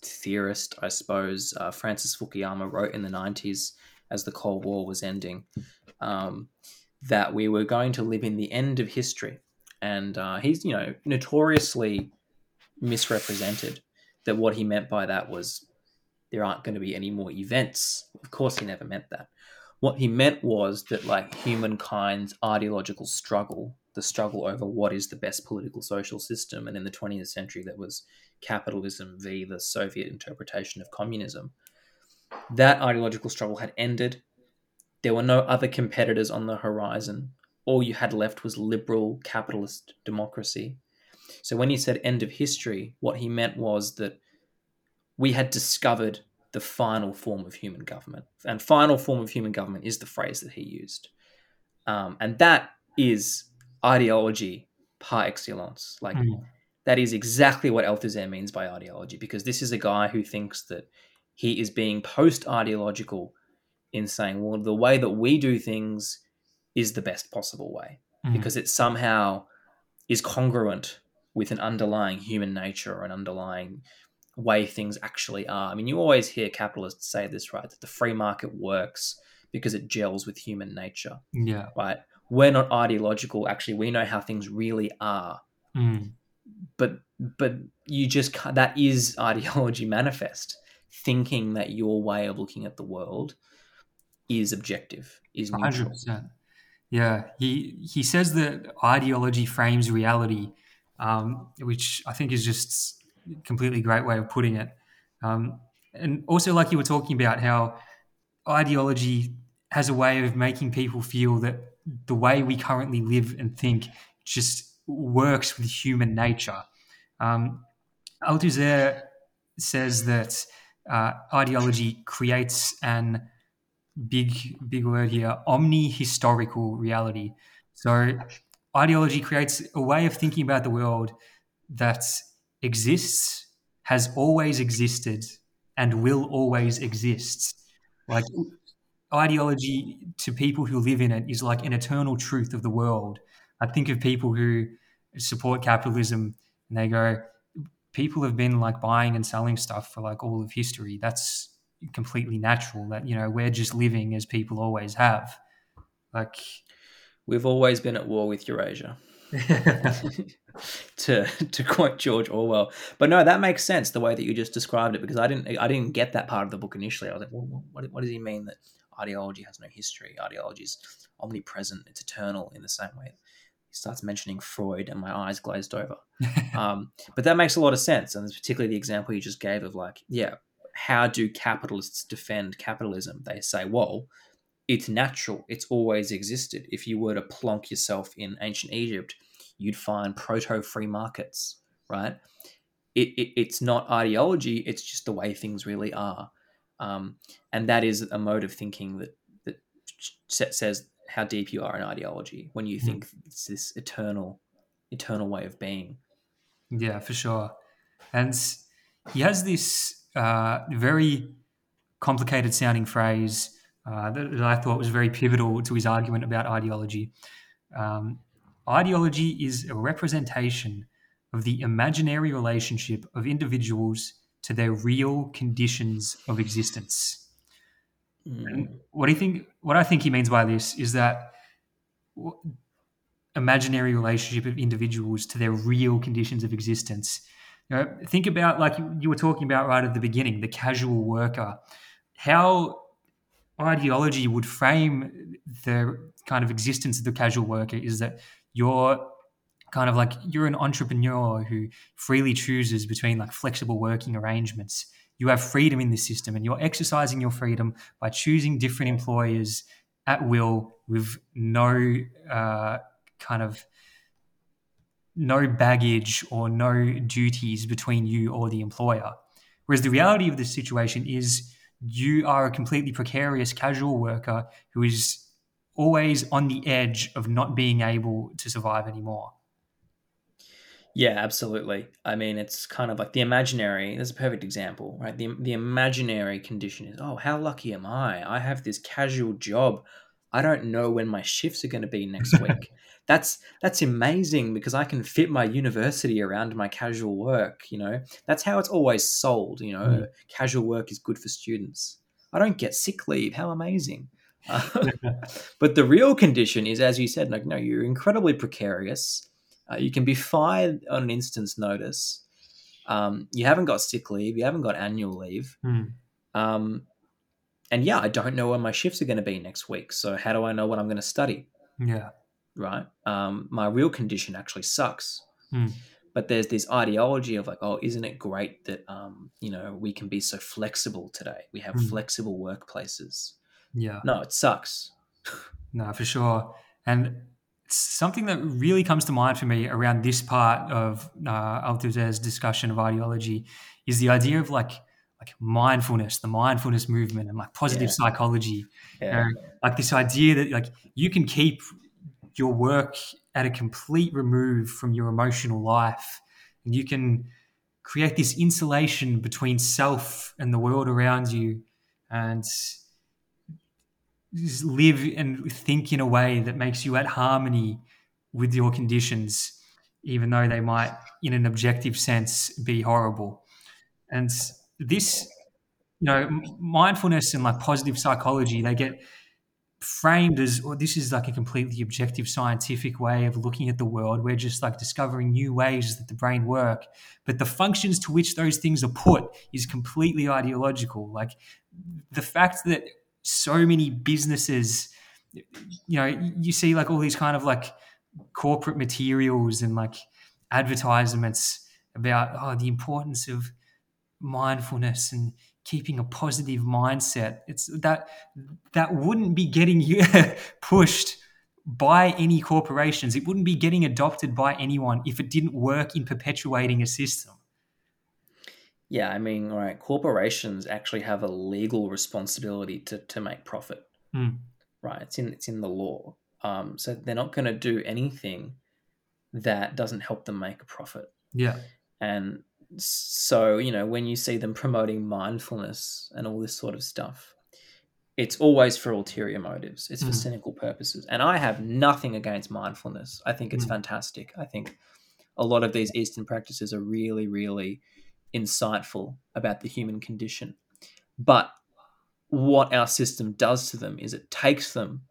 theorist, I suppose, uh, Francis Fukuyama wrote in the 90s as the Cold War was ending um, that we were going to live in the end of history. And uh, he's, you know, notoriously misrepresented that what he meant by that was there aren't going to be any more events. Of course, he never meant that. What he meant was that, like, humankind's ideological struggle, the struggle over what is the best political social system, and in the 20th century, that was capitalism v. the Soviet interpretation of communism. That ideological struggle had ended. There were no other competitors on the horizon. All you had left was liberal capitalist democracy. So when he said end of history, what he meant was that we had discovered the final form of human government. And final form of human government is the phrase that he used. Um, and that is ideology par excellence. Like, Mm. that is exactly what Althusser means by ideology, because this is a guy who thinks that he is being post ideological in saying, well, the way that we do things is the best possible way, Mm. because it somehow is congruent with an underlying human nature or an underlying way things actually are. I mean, you always hear capitalists say this, right? That the free market works because it gels with human nature, yeah. right? We're not ideological. Actually, we know how things really are. Mm. But but you just that is [laughs] ideology manifest. Thinking that your way of looking at the world is objective, is neutral. percent. Yeah, he he says that ideology frames reality, um, which I think is just a completely great way of putting it. Um, and also, like you were talking about, how ideology has a way of making people feel that the way we currently live and think just works with human nature. Um, Althusser says that uh, ideology creates an big big word here omni historical reality. So ideology creates a way of thinking about the world that exists has always existed and will always exist. Like ideology to people who live in it is like an eternal truth of the world. I think of people who support capitalism and they go people have been like buying and selling stuff for like all of history. That's completely natural that you know we're just living as people always have like We've always been at war with Eurasia. [laughs] to to quote George Orwell. But no, that makes sense the way that you just described it because I didn't I didn't get that part of the book initially. I was like, well, what, what does he mean that ideology has no history? Ideology is omnipresent. It's eternal in the same way. He starts mentioning Freud, and my eyes glazed over. [laughs] um, but that makes a lot of sense, and it's particularly the example you just gave of like, yeah, how do capitalists defend capitalism? They say, well, it's natural. It's always existed. If you were to plonk yourself in ancient Egypt, you'd find proto free markets, right? It, it, it's not ideology, it's just the way things really are. Um, and that is a mode of thinking that, that says how deep you are in ideology when you think mm. it's this eternal, eternal way of being. Yeah, for sure. And he has this uh, very complicated sounding phrase uh, that, that, I thought was very pivotal to his argument about ideology. Um, ideology is a representation of the imaginary relationship of individuals to their real conditions of existence. Mm. And what do you think? What I think he means by this is that imaginary relationship of individuals to their real conditions of existence. You know, think about like you, were talking about right at the beginning, the casual worker. How ideology would frame the kind of existence of the casual worker is that you're kind of like you're an entrepreneur who freely chooses between like flexible working arrangements you have freedom in this system and you're exercising your freedom by choosing different employers at will with no uh, kind of no baggage or no duties between you or the employer whereas the reality of this situation is you are a completely precarious casual worker who is always on the edge of not being able to survive anymore. Yeah, absolutely. I mean, it's kind of like the imaginary. There's a perfect example, right? The the imaginary condition is, oh, how lucky am I? I have this casual job. I don't know when my shifts are going to be next [laughs] week. that's that's amazing because I can fit my university around my casual work. You know, that's how it's always sold. You know, mm. casual work is good for students. I don't get sick leave. How amazing! Uh, [laughs] [laughs] but the real condition is, as you said, like no, you're incredibly precarious. Uh, you can be fired on an instant's notice. Um, you haven't got sick leave. You haven't got annual leave. Mm. Um, and yeah, I don't know where my shifts are going to be next week. So how do I know what I'm going to study? Yeah right? Um, my real condition actually sucks. Mm. But there's this ideology of like, oh, isn't it great that um, you know we can be so flexible today? We have mm. flexible workplaces. Yeah. No, it sucks. [laughs] no, for sure. And something that really comes to mind for me around this part of uh, Althusser's discussion of ideology is the idea of like like mindfulness, the mindfulness movement, and like positive Yeah. psychology. Yeah. Uh, like this idea that like you can keep your work at a complete remove from your emotional life, and you can create this insulation between self and the world around you, and just live and think in a way that makes you at harmony with your conditions, even though they might, in an objective sense, be horrible. And this, you know, mindfulness and like positive psychology, they get framed as, or this is like a completely objective scientific way of looking at the world. We're just like discovering new ways that the brain work, but the functions to which those things are put is completely ideological. Like the fact that so many businesses, you know, you see like all these kind of like corporate materials and like advertisements about oh the importance of mindfulness and keeping a positive mindset it's that that wouldn't be getting you [laughs] pushed by any corporations it wouldn't be getting adopted by anyone if it didn't work in perpetuating a system Yeah, I mean, all right, corporations actually have a legal responsibility to, to make profit. Mm. Right. It's in it's in the law. Um, so they're not going to do anything that doesn't help them make a profit. yeah And so, you know, when you see them promoting mindfulness and all this sort of stuff, it's always for ulterior motives. It's for Mhm. cynical purposes. And I have nothing against mindfulness. I think it's Mm. fantastic. I think a lot of these Eastern practices are really, really insightful about the human condition. But what our system does to them is it takes them,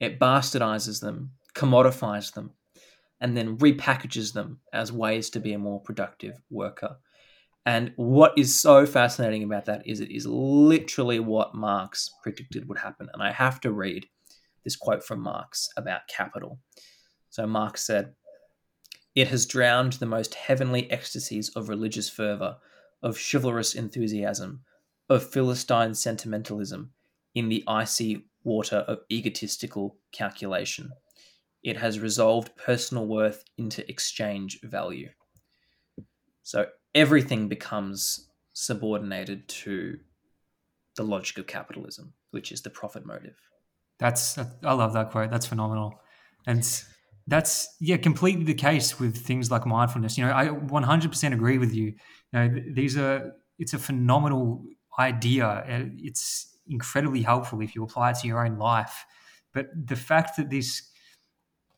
it bastardizes them, commodifies them, and then repackages them as ways to be a more productive worker. And what is so fascinating about that is it is literally what Marx predicted would happen. And I have to read this quote from Marx about capital. So Marx said, It has drowned the most heavenly ecstasies of religious fervor, of chivalrous enthusiasm, of Philistine sentimentalism in the icy water of egotistical calculation. It has resolved personal worth into exchange value. So everything becomes subordinated to the logic of capitalism, which is the profit motive. That's I love that quote. That's phenomenal, and that's yeah, completely the case with things like mindfulness. You know, I 100% agree with you. You know, these are it's a phenomenal idea. Uh, It's incredibly helpful if you apply it to your own life. But the fact that this,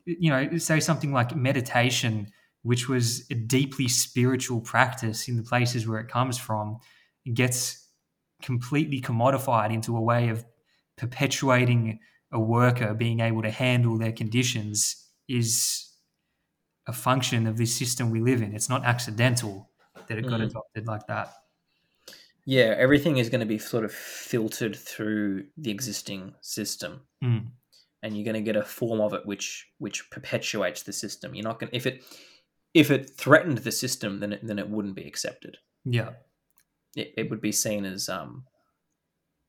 you know, say something like meditation, which was a deeply spiritual practice in the places where it comes from, gets completely commodified into a way of perpetuating a worker being able to handle their conditions is a function of this system we live in. It's not accidental that it got Mhm. adopted like that. Yeah, everything is going to be sort of filtered through the existing system. Mm. and you're going to get a form of it which which perpetuates the system. You're not going if it if it threatened the system, then it, then it wouldn't be accepted. Yeah. It, it would be seen as um,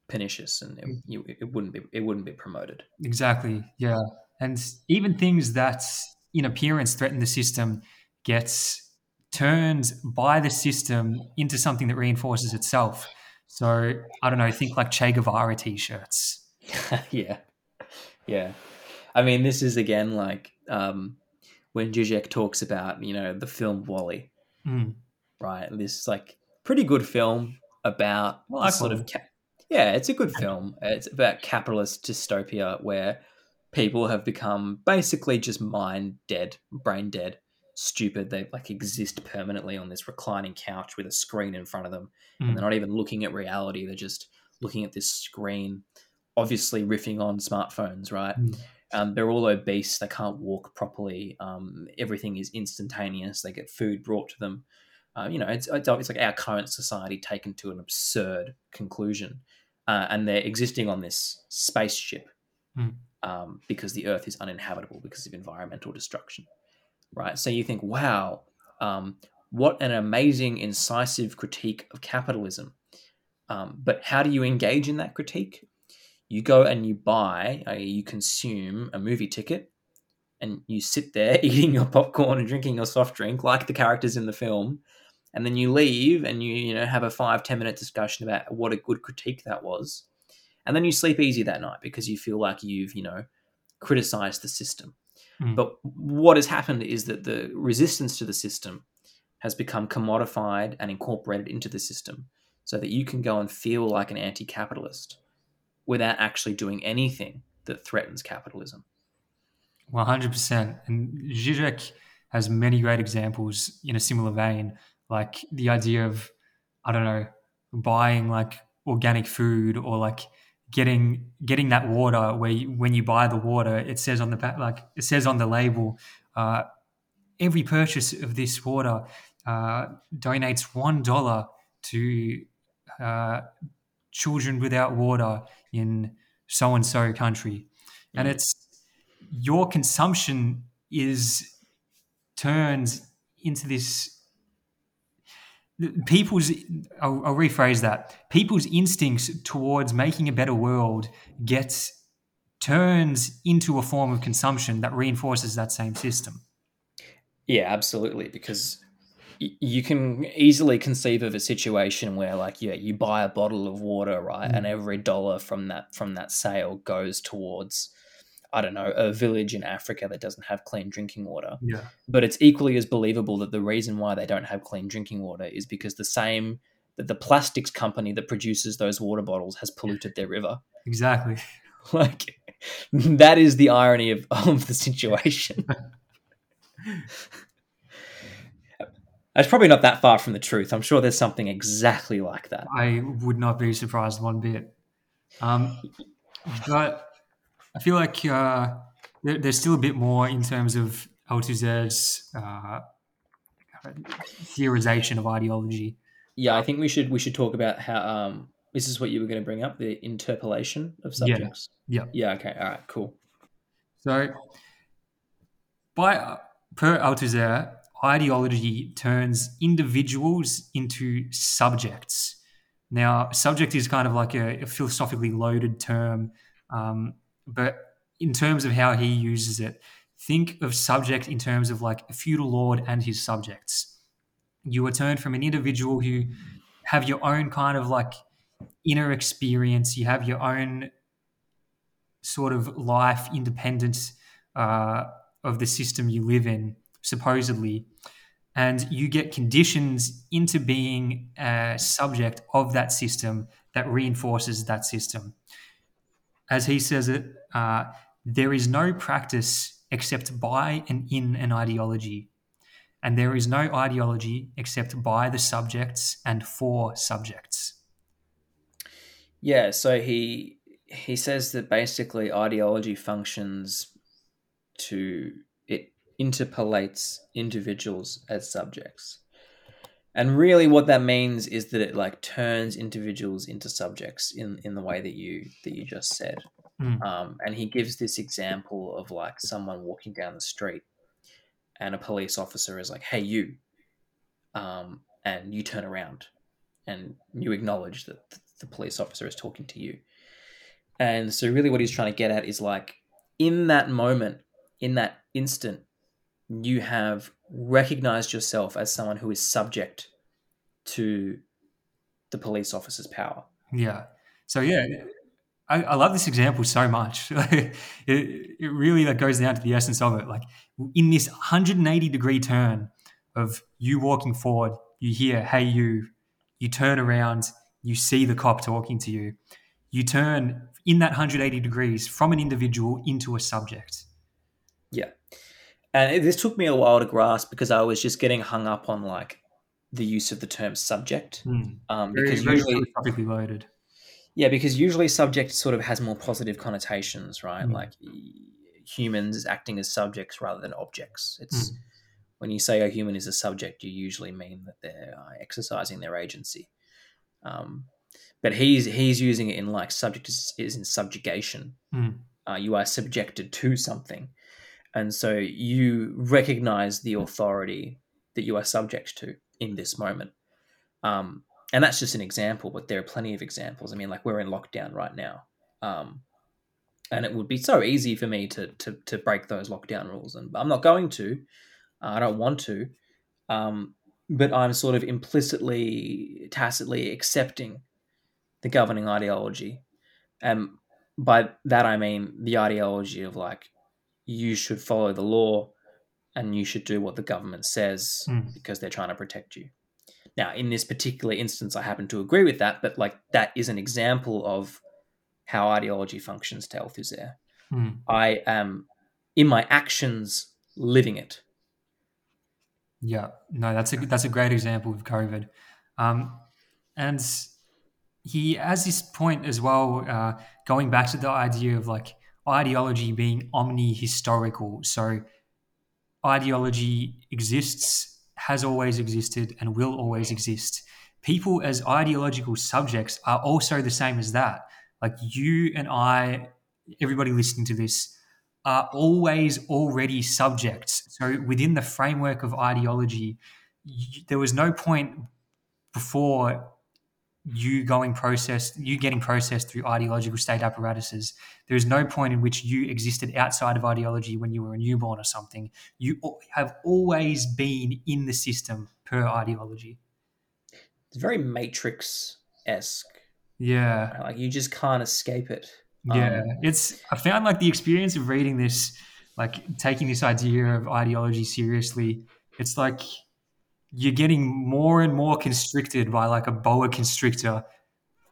pernicious, and it, you, it wouldn't be it wouldn't be promoted. Exactly. Yeah. And even things that in appearance threaten the system gets turned by the system into something that reinforces itself. So I don't know, think like Che Guevara t-shirts. [laughs] yeah, yeah. I mean, this is again like um, when Zizek talks about you know the film WALL-E, Mm. right? This like pretty good film about the sort of ca- yeah, it's a good film. It's about capitalist dystopia where people have become basically just mind dead, brain dead, stupid. They like exist permanently on this reclining couch with a screen in front of them, Mm. and they're not even looking at reality. They're just looking at this screen, obviously riffing on smartphones, right? Mm. Um, they're all obese. They can't walk properly. Um, everything is instantaneous. They get food brought to them. Uh, you know, it's, it's it's like our current society taken to an absurd conclusion, uh, and they're existing on this spaceship Hmm. um, because the Earth is uninhabitable because of environmental destruction, right? So you think, wow, um, what an amazing, incisive critique of capitalism. Um, but how do you engage in that critique? You go and you buy, you consume a movie ticket, and you sit there [laughs] eating your popcorn and drinking your soft drink like the characters in the film, and then you leave and you you know have a five ten minute discussion about what a good critique that was. And then you sleep easy that night because you feel like you've you know criticized the system. Mm. but what has happened is that the resistance to the system has become commodified and incorporated into the system so that you can go and feel like an anti-capitalist without actually doing anything that threatens capitalism 100%. And Zizek has many great examples in a similar vein, like the idea of, I don't know, buying like organic food or like getting getting that water where you, when you buy the water, it says on the back, like it says on the label, uh, every purchase of this water uh, donates one dollar to uh, children without water in so and so country, and Mm. it's your consumption is turns into this people's I'll, I'll rephrase that people's instincts towards making a better world gets turns into a form of consumption that reinforces that same system Yeah, absolutely. Because you can easily conceive of a situation where, like, yeah, you buy a bottle of water, right, and mm. every dollar from that from that sale goes towards, I don't know, a village in Africa that doesn't have clean drinking water. yeah But it's equally as believable that the reason why they don't have clean drinking water is because the same that the plastics company that produces those water bottles has polluted their river. exactly [laughs] Like [laughs] that is the irony of, of the situation. [laughs] That's probably not that far from the truth. I'm sure there's something exactly like that. i would not be surprised one bit um, but i feel like uh, there, there's still a bit more in terms of Althusser's uh, theorization of ideology Yeah, I think we should we should talk about how um this is what you were going to bring up the interpolation of Yeah. subjects. Yeah. Yeah. Okay. All right. Cool. So, by per Althusser, ideology turns individuals into subjects. Now, subject is kind of like a, a philosophically loaded term, um, but in terms of how he uses it, think of subject in terms of like a feudal lord and his subjects. You are turned from an individual who have your own kind of like inner experience, you have your own sort of life independent uh, of the system you live in, supposedly, and you get conditions into being a subject of that system that reinforces that system. As he says it, uh, there is no practice except by and in an ideology, and there is no ideology except by the subjects and for subjects. Yeah. So he he says that basically ideology functions to interpolates individuals as subjects. And really what that means is that it like turns individuals into subjects in, in the way that you that you just said. Mm. Um, and he gives this example of like someone walking down the street and a police officer is like, Hey you um, and you turn around and you acknowledge that th- the police officer is talking to you. And so really what he's trying to get at is like in that moment, in that instant, you have recognized yourself as someone who is subject to the police officer's power. Yeah. So yeah, I, I love this example so much. [laughs] it, it really like goes down to the essence of it. Like in this 180 degree turn of you walking forward, you hear, "Hey, you." You turn around, you see the cop talking to you. You turn in that 180 degrees from an individual into a subject. Yeah. And it, this took me a while to grasp because I was just getting hung up on like the use of the term subject. Um, Very, because very usually, philosophically loaded. yeah, because usually subject sort of has more positive connotations, right? Mm. Like humans acting as subjects rather than objects. It's Mm. when you say a human is a subject, you usually mean that they're uh, exercising their agency. Um, but he's he's using it in like subject is, is in subjugation. Mm. Uh, you are subjected to something, and so you recognize the authority that you are subject to in this moment. Um, and that's just an example, but there are plenty of examples. I mean, like we're in lockdown right now, um, and it would be so easy for me to to to break those lockdown rules, and I'm not going to. Uh, I don't want to. Um, but I'm sort of implicitly, tacitly accepting the governing ideology. And by that I mean the ideology of like you should follow the law and you should do what the government says Mm. because they're trying to protect you. Now, in this particular instance, I happen to agree with that, but like that is an example of how ideology functions to Althusser. Mm. I am in my actions living it. Yeah, no, that's a that's a great example of COVID, um, and he has this point as well, uh, going back to the idea of like ideology being omni-historical. So ideology exists, has always existed, and will always exist. People as ideological subjects are also the same as that. Like you and I, everybody listening to this, are always already subjects. So within the framework of ideology, there was no point before you going processed, you getting processed through ideological state apparatuses. There is no point in which you existed outside of ideology when you were a newborn or something. You have always been in the system per ideology. It's very Matrix esque. Yeah. Like you just can't escape it. Yeah, Um, it's. I found like the experience of reading this, like taking this idea of ideology seriously. It's like you're getting more and more constricted by like a boa constrictor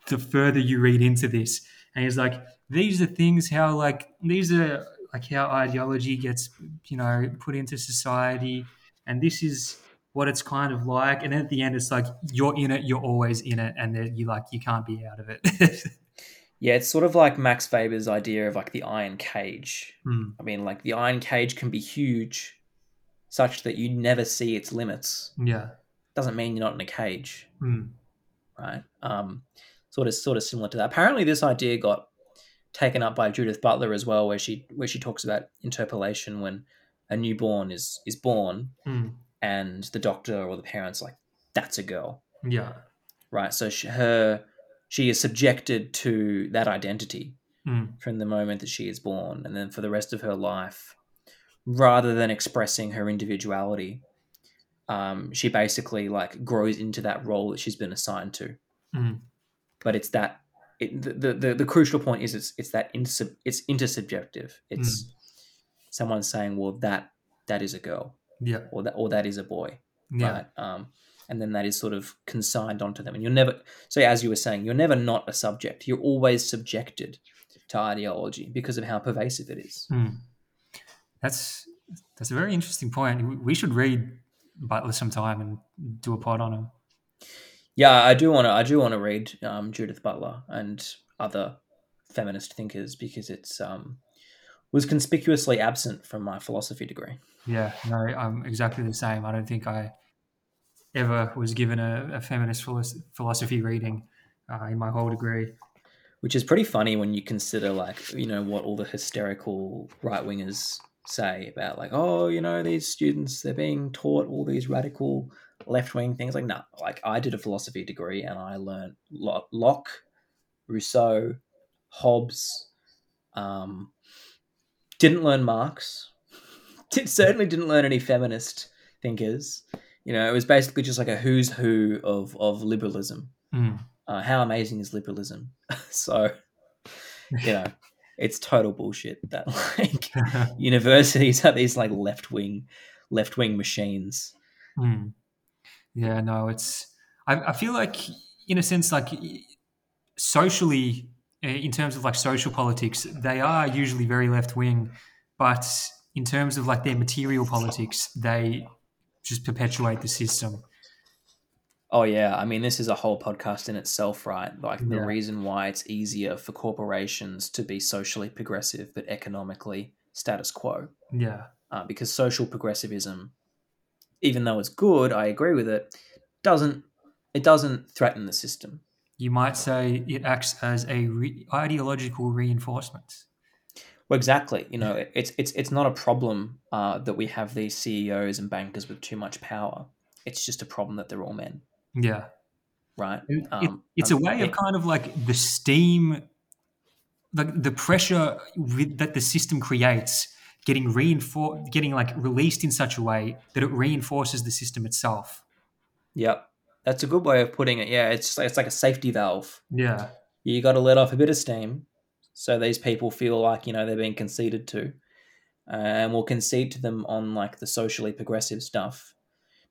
the further you read into this. And he's like, these are things how like these are like how ideology gets you know put into society, and this is what it's kind of like. And then at the end, it's like you're in it, you're always in it, and then you like you can't be out of it. [laughs] Yeah, it's sort of like Max Weber's idea of like the iron cage. Hmm. I mean, like the iron cage can be huge, such that you never see its limits. Yeah. Doesn't mean you're not in a cage, Hmm. right? Um, sort of, sort of similar to that. Apparently, this idea got taken up by Judith Butler as well, where she where she talks about interpolation when a newborn is is born Hmm. and the doctor or the parents like that's a girl, Yeah. right? So she, her she is subjected to that identity Mm. from the moment that she is born and then for the rest of her life rather than expressing her individuality. Um, she basically like grows into that role that she's been assigned to. Mm. but it's that it, the, the the crucial point is it's it's that inter, it's intersubjective. It's someone saying well that that is a girl. Yeah. or that or that is a boy. Yeah. right um, and then that is sort of consigned onto them. And you're never so as you were saying you're never not a subject. You're always subjected to ideology because of how pervasive it is. Mm. That's that's a very interesting point. We- should read Butler sometime and do a pod on him. yeah i do want to i do want to read um, judith butler and other feminist thinkers because it's um was conspicuously absent from my philosophy degree Yeah. No, I'm exactly the same. I don't think I ever was given a, a feminist philosophy reading uh, in my whole degree. which is pretty funny when you consider like you know what all the hysterical right wingers say about like oh you know these students they're being taught all these radical left wing things like no like I did a philosophy degree and I learned Locke, Rousseau, Hobbes, um, didn't learn Marx, [laughs] did, certainly didn't learn any feminist thinkers. You know, it was basically just like a who's who of of liberalism Mm. uh, how amazing is liberalism? [laughs] so, you know, it's total bullshit that [laughs] like [laughs] universities are these like left wing, left wing machines. Mm. Yeah, no, it's. I, I feel like, in a sense, like socially, in terms of like social politics, they are usually very left wing, but in terms of like their material politics, they just perpetuate the system. Oh yeah, I mean this is a whole podcast in itself, right? Like the reason why it's easier for corporations to be socially progressive but economically status quo, Yeah, uh, because social progressivism, even though it's good, I agree with it, doesn't it doesn't threaten the system. you might say it acts as a re- ideological reinforcement. Well, exactly. You know, it's it's it's not a problem uh, that we have these CEOs and bankers with too much power. It's just a problem that they're all men, Yeah, right? It- Um, it's a um, way of kind of like the steam like the pressure with, that the system creates getting reinforced getting like released in such a way that it reinforces the system itself Yep. That's a good way of putting it. Yeah, it's like it's like a safety valve. Yeah. You got to let off a bit of steam, so these people feel like you know they're being conceded to, uh, and we'll concede to them on like the socially progressive stuff,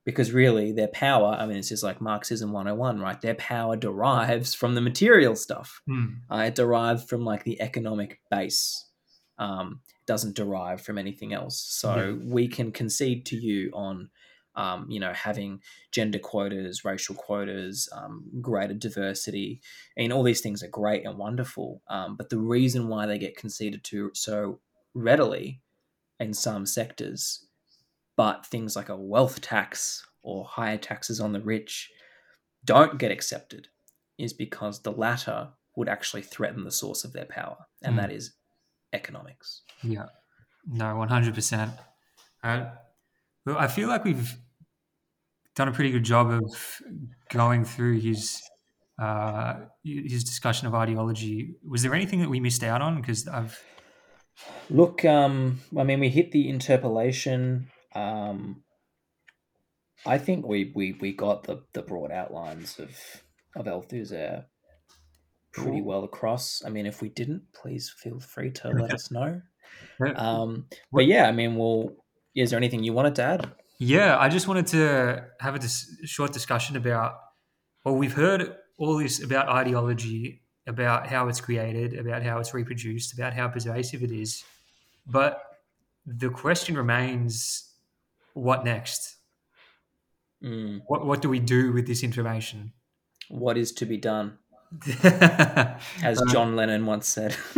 because really their power. I mean, it's just like Marxism 101, right? Their power derives from the material stuff. Mm. Uh, it derives from like the economic base. Um, doesn't derive from anything else. So Yeah. we can concede to you on, um, you know, having gender quotas, racial quotas, um, greater diversity, and all these things are great and wonderful. Um, but the reason why they get conceded to so readily in some sectors, but things like a wealth tax or higher taxes on the rich don't get accepted, is because the latter would actually threaten the source of their power, and Mm. that is economics. Yeah. No, one hundred percent. Uh, Well, I feel like we've done a pretty good job of going through his uh, his discussion of ideology. Was there anything that we missed out on? Because I've Look, um, I mean, we hit the interpellation. Um, I think we, we, we got the, the broad outlines of of Althusser pretty Cool. well across. I mean, if we didn't, please feel free to let us know. Um, but yeah, I mean, well, is there anything you wanted to add? Yeah, I just wanted to have a dis- short discussion about. Well, we've heard all this about ideology, about how it's created, about how it's reproduced, about how pervasive it is, but the question remains: what next? Mm, What what do we do with this information? what is to be done? [laughs] As Uh, John Lennon once said. [laughs]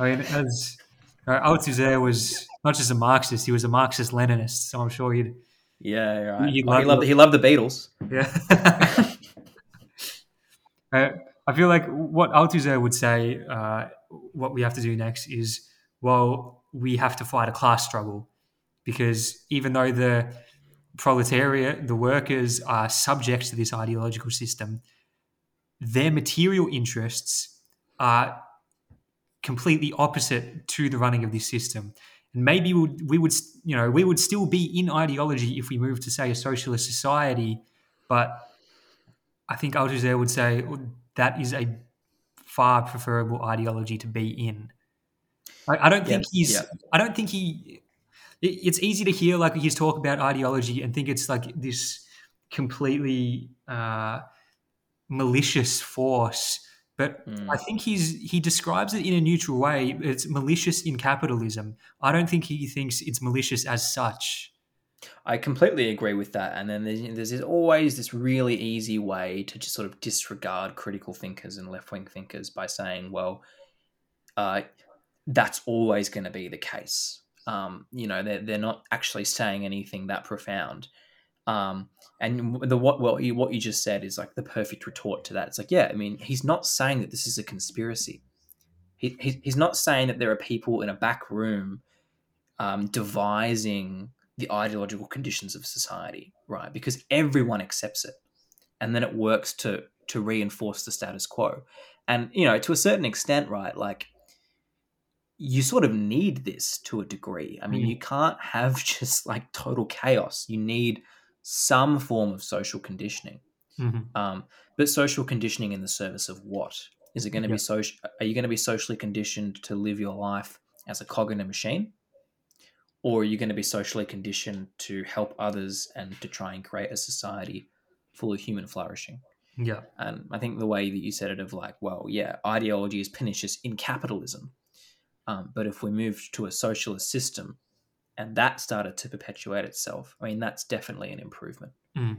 I mean, as uh, Althusser was not just a Marxist; he was a Marxist-Leninist. So I'm sure he'd yeah, right. He Oh, he loved it. he loved the Beatles. Yeah. [laughs] uh, I feel like what Althusser would say, uh, what we have to do next is, well, we have to fight a class struggle because even though the proletariat, the workers, are subject to this ideological system, their material interests are completely opposite to the running of this system. And maybe we would, we would, you know, we would still be in ideology if we moved to, say, a socialist society, but I think Althusser would say well, that is a far preferable ideology to be in. I, I don't think Yeah, he's. yeah. I don't think he. It- It's easy to hear like his talk about ideology and think it's like this completely uh, malicious force, but Mm. I think he's he describes it in a neutral way. It's malicious in capitalism. I don't think he thinks it's malicious as such. I completely agree with that. And then there's, there's always this really easy way to just sort of disregard critical thinkers and left wing thinkers by saying, well, uh, that's always going to be the case. Um, you know, they're, they're not actually saying anything that profound. Um, and the what what you, what you just said is like the perfect retort to that. It's like, yeah, I mean, he's not saying that this is a conspiracy. He, he, he's not saying that there are people in a back room um, devising the ideological conditions of society, right? Because everyone accepts it, and then it works to to reinforce the status quo. And you know, to a certain extent, right? Like you sort of need this to a degree. I mean, Mm. you can't have [laughs] just like total chaos. You need some form of social conditioning. Mhm. Um, but social conditioning in the service of what? Is it going to Yeah. be social? Are you going to be socially conditioned to live your life as a cog in a machine, or are you going to be socially conditioned to help others and to try and create a society full of human flourishing? Yeah, And I think the way that you said it, of like, well, yeah, ideology is pernicious in capitalism, um, but if we moved to a socialist system and that started to perpetuate itself, I mean, that's definitely an improvement. Mm.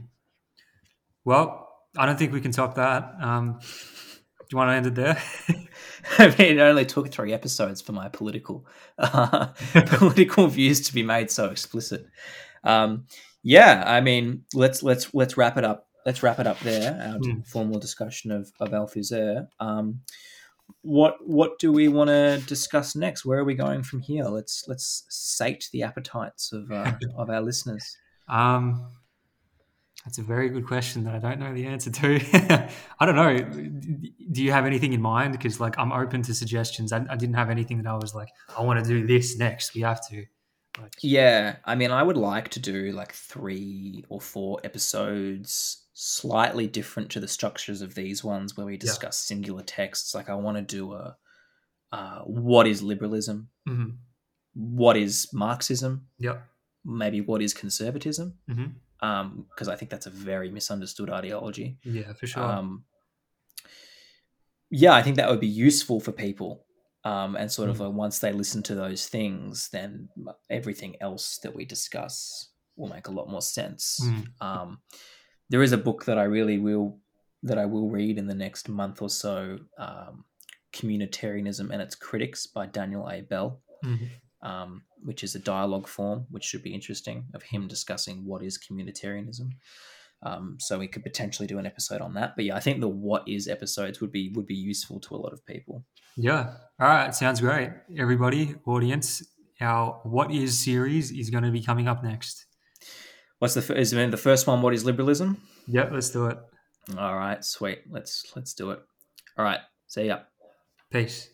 Well, I don't think we can top that. Um, do you want to end it there? [laughs] I mean, it only took three episodes for my political uh, [laughs] political views to be made so explicit. Um, yeah, I mean, let's let's let's wrap it up. Let's wrap it up there. Our Hmm. formal discussion of of Althusser. Um, what what do we want to discuss next? Where are we going from here? Let's let's sate the appetites of uh, [laughs] of our listeners. Um, that's a very good question that I don't know the answer to. [laughs] I don't know. Do you have anything in mind? Because like I'm open to suggestions. I, I didn't have anything that I was like, I want to do this next. We have to. Like, Yeah, I mean, I would like to do like three or four episodes, slightly different to the structures of these ones, where we discuss singular texts. Like, I want to do a uh, what is liberalism, mhm. what is Marxism, Yep. maybe what is conservatism, because I think that's a very misunderstood ideology. Yeah, for sure. Um, yeah, I think that would be useful for people. Um, and sort of Mm. once they listen to those things, then everything else that we discuss will make a lot more sense. Mm. Um, there is a book that I really will that I will read in the next month or so, um, "Communitarianism and Its Critics" by Daniel A. Bell, Mhm. um, which is a dialogue form, which should be interesting of him discussing what is communitarianism. Um, so we could potentially do an episode on that. But yeah, I think the what is episodes would be would be useful to a lot of people. Yeah. All right. Sounds great. Everybody, audience, our What Is series is going to be coming up next. What's the is the first one? What is liberalism? Yep. Let's do it. All right, sweet. Let's let's do it. All right, see ya. Peace.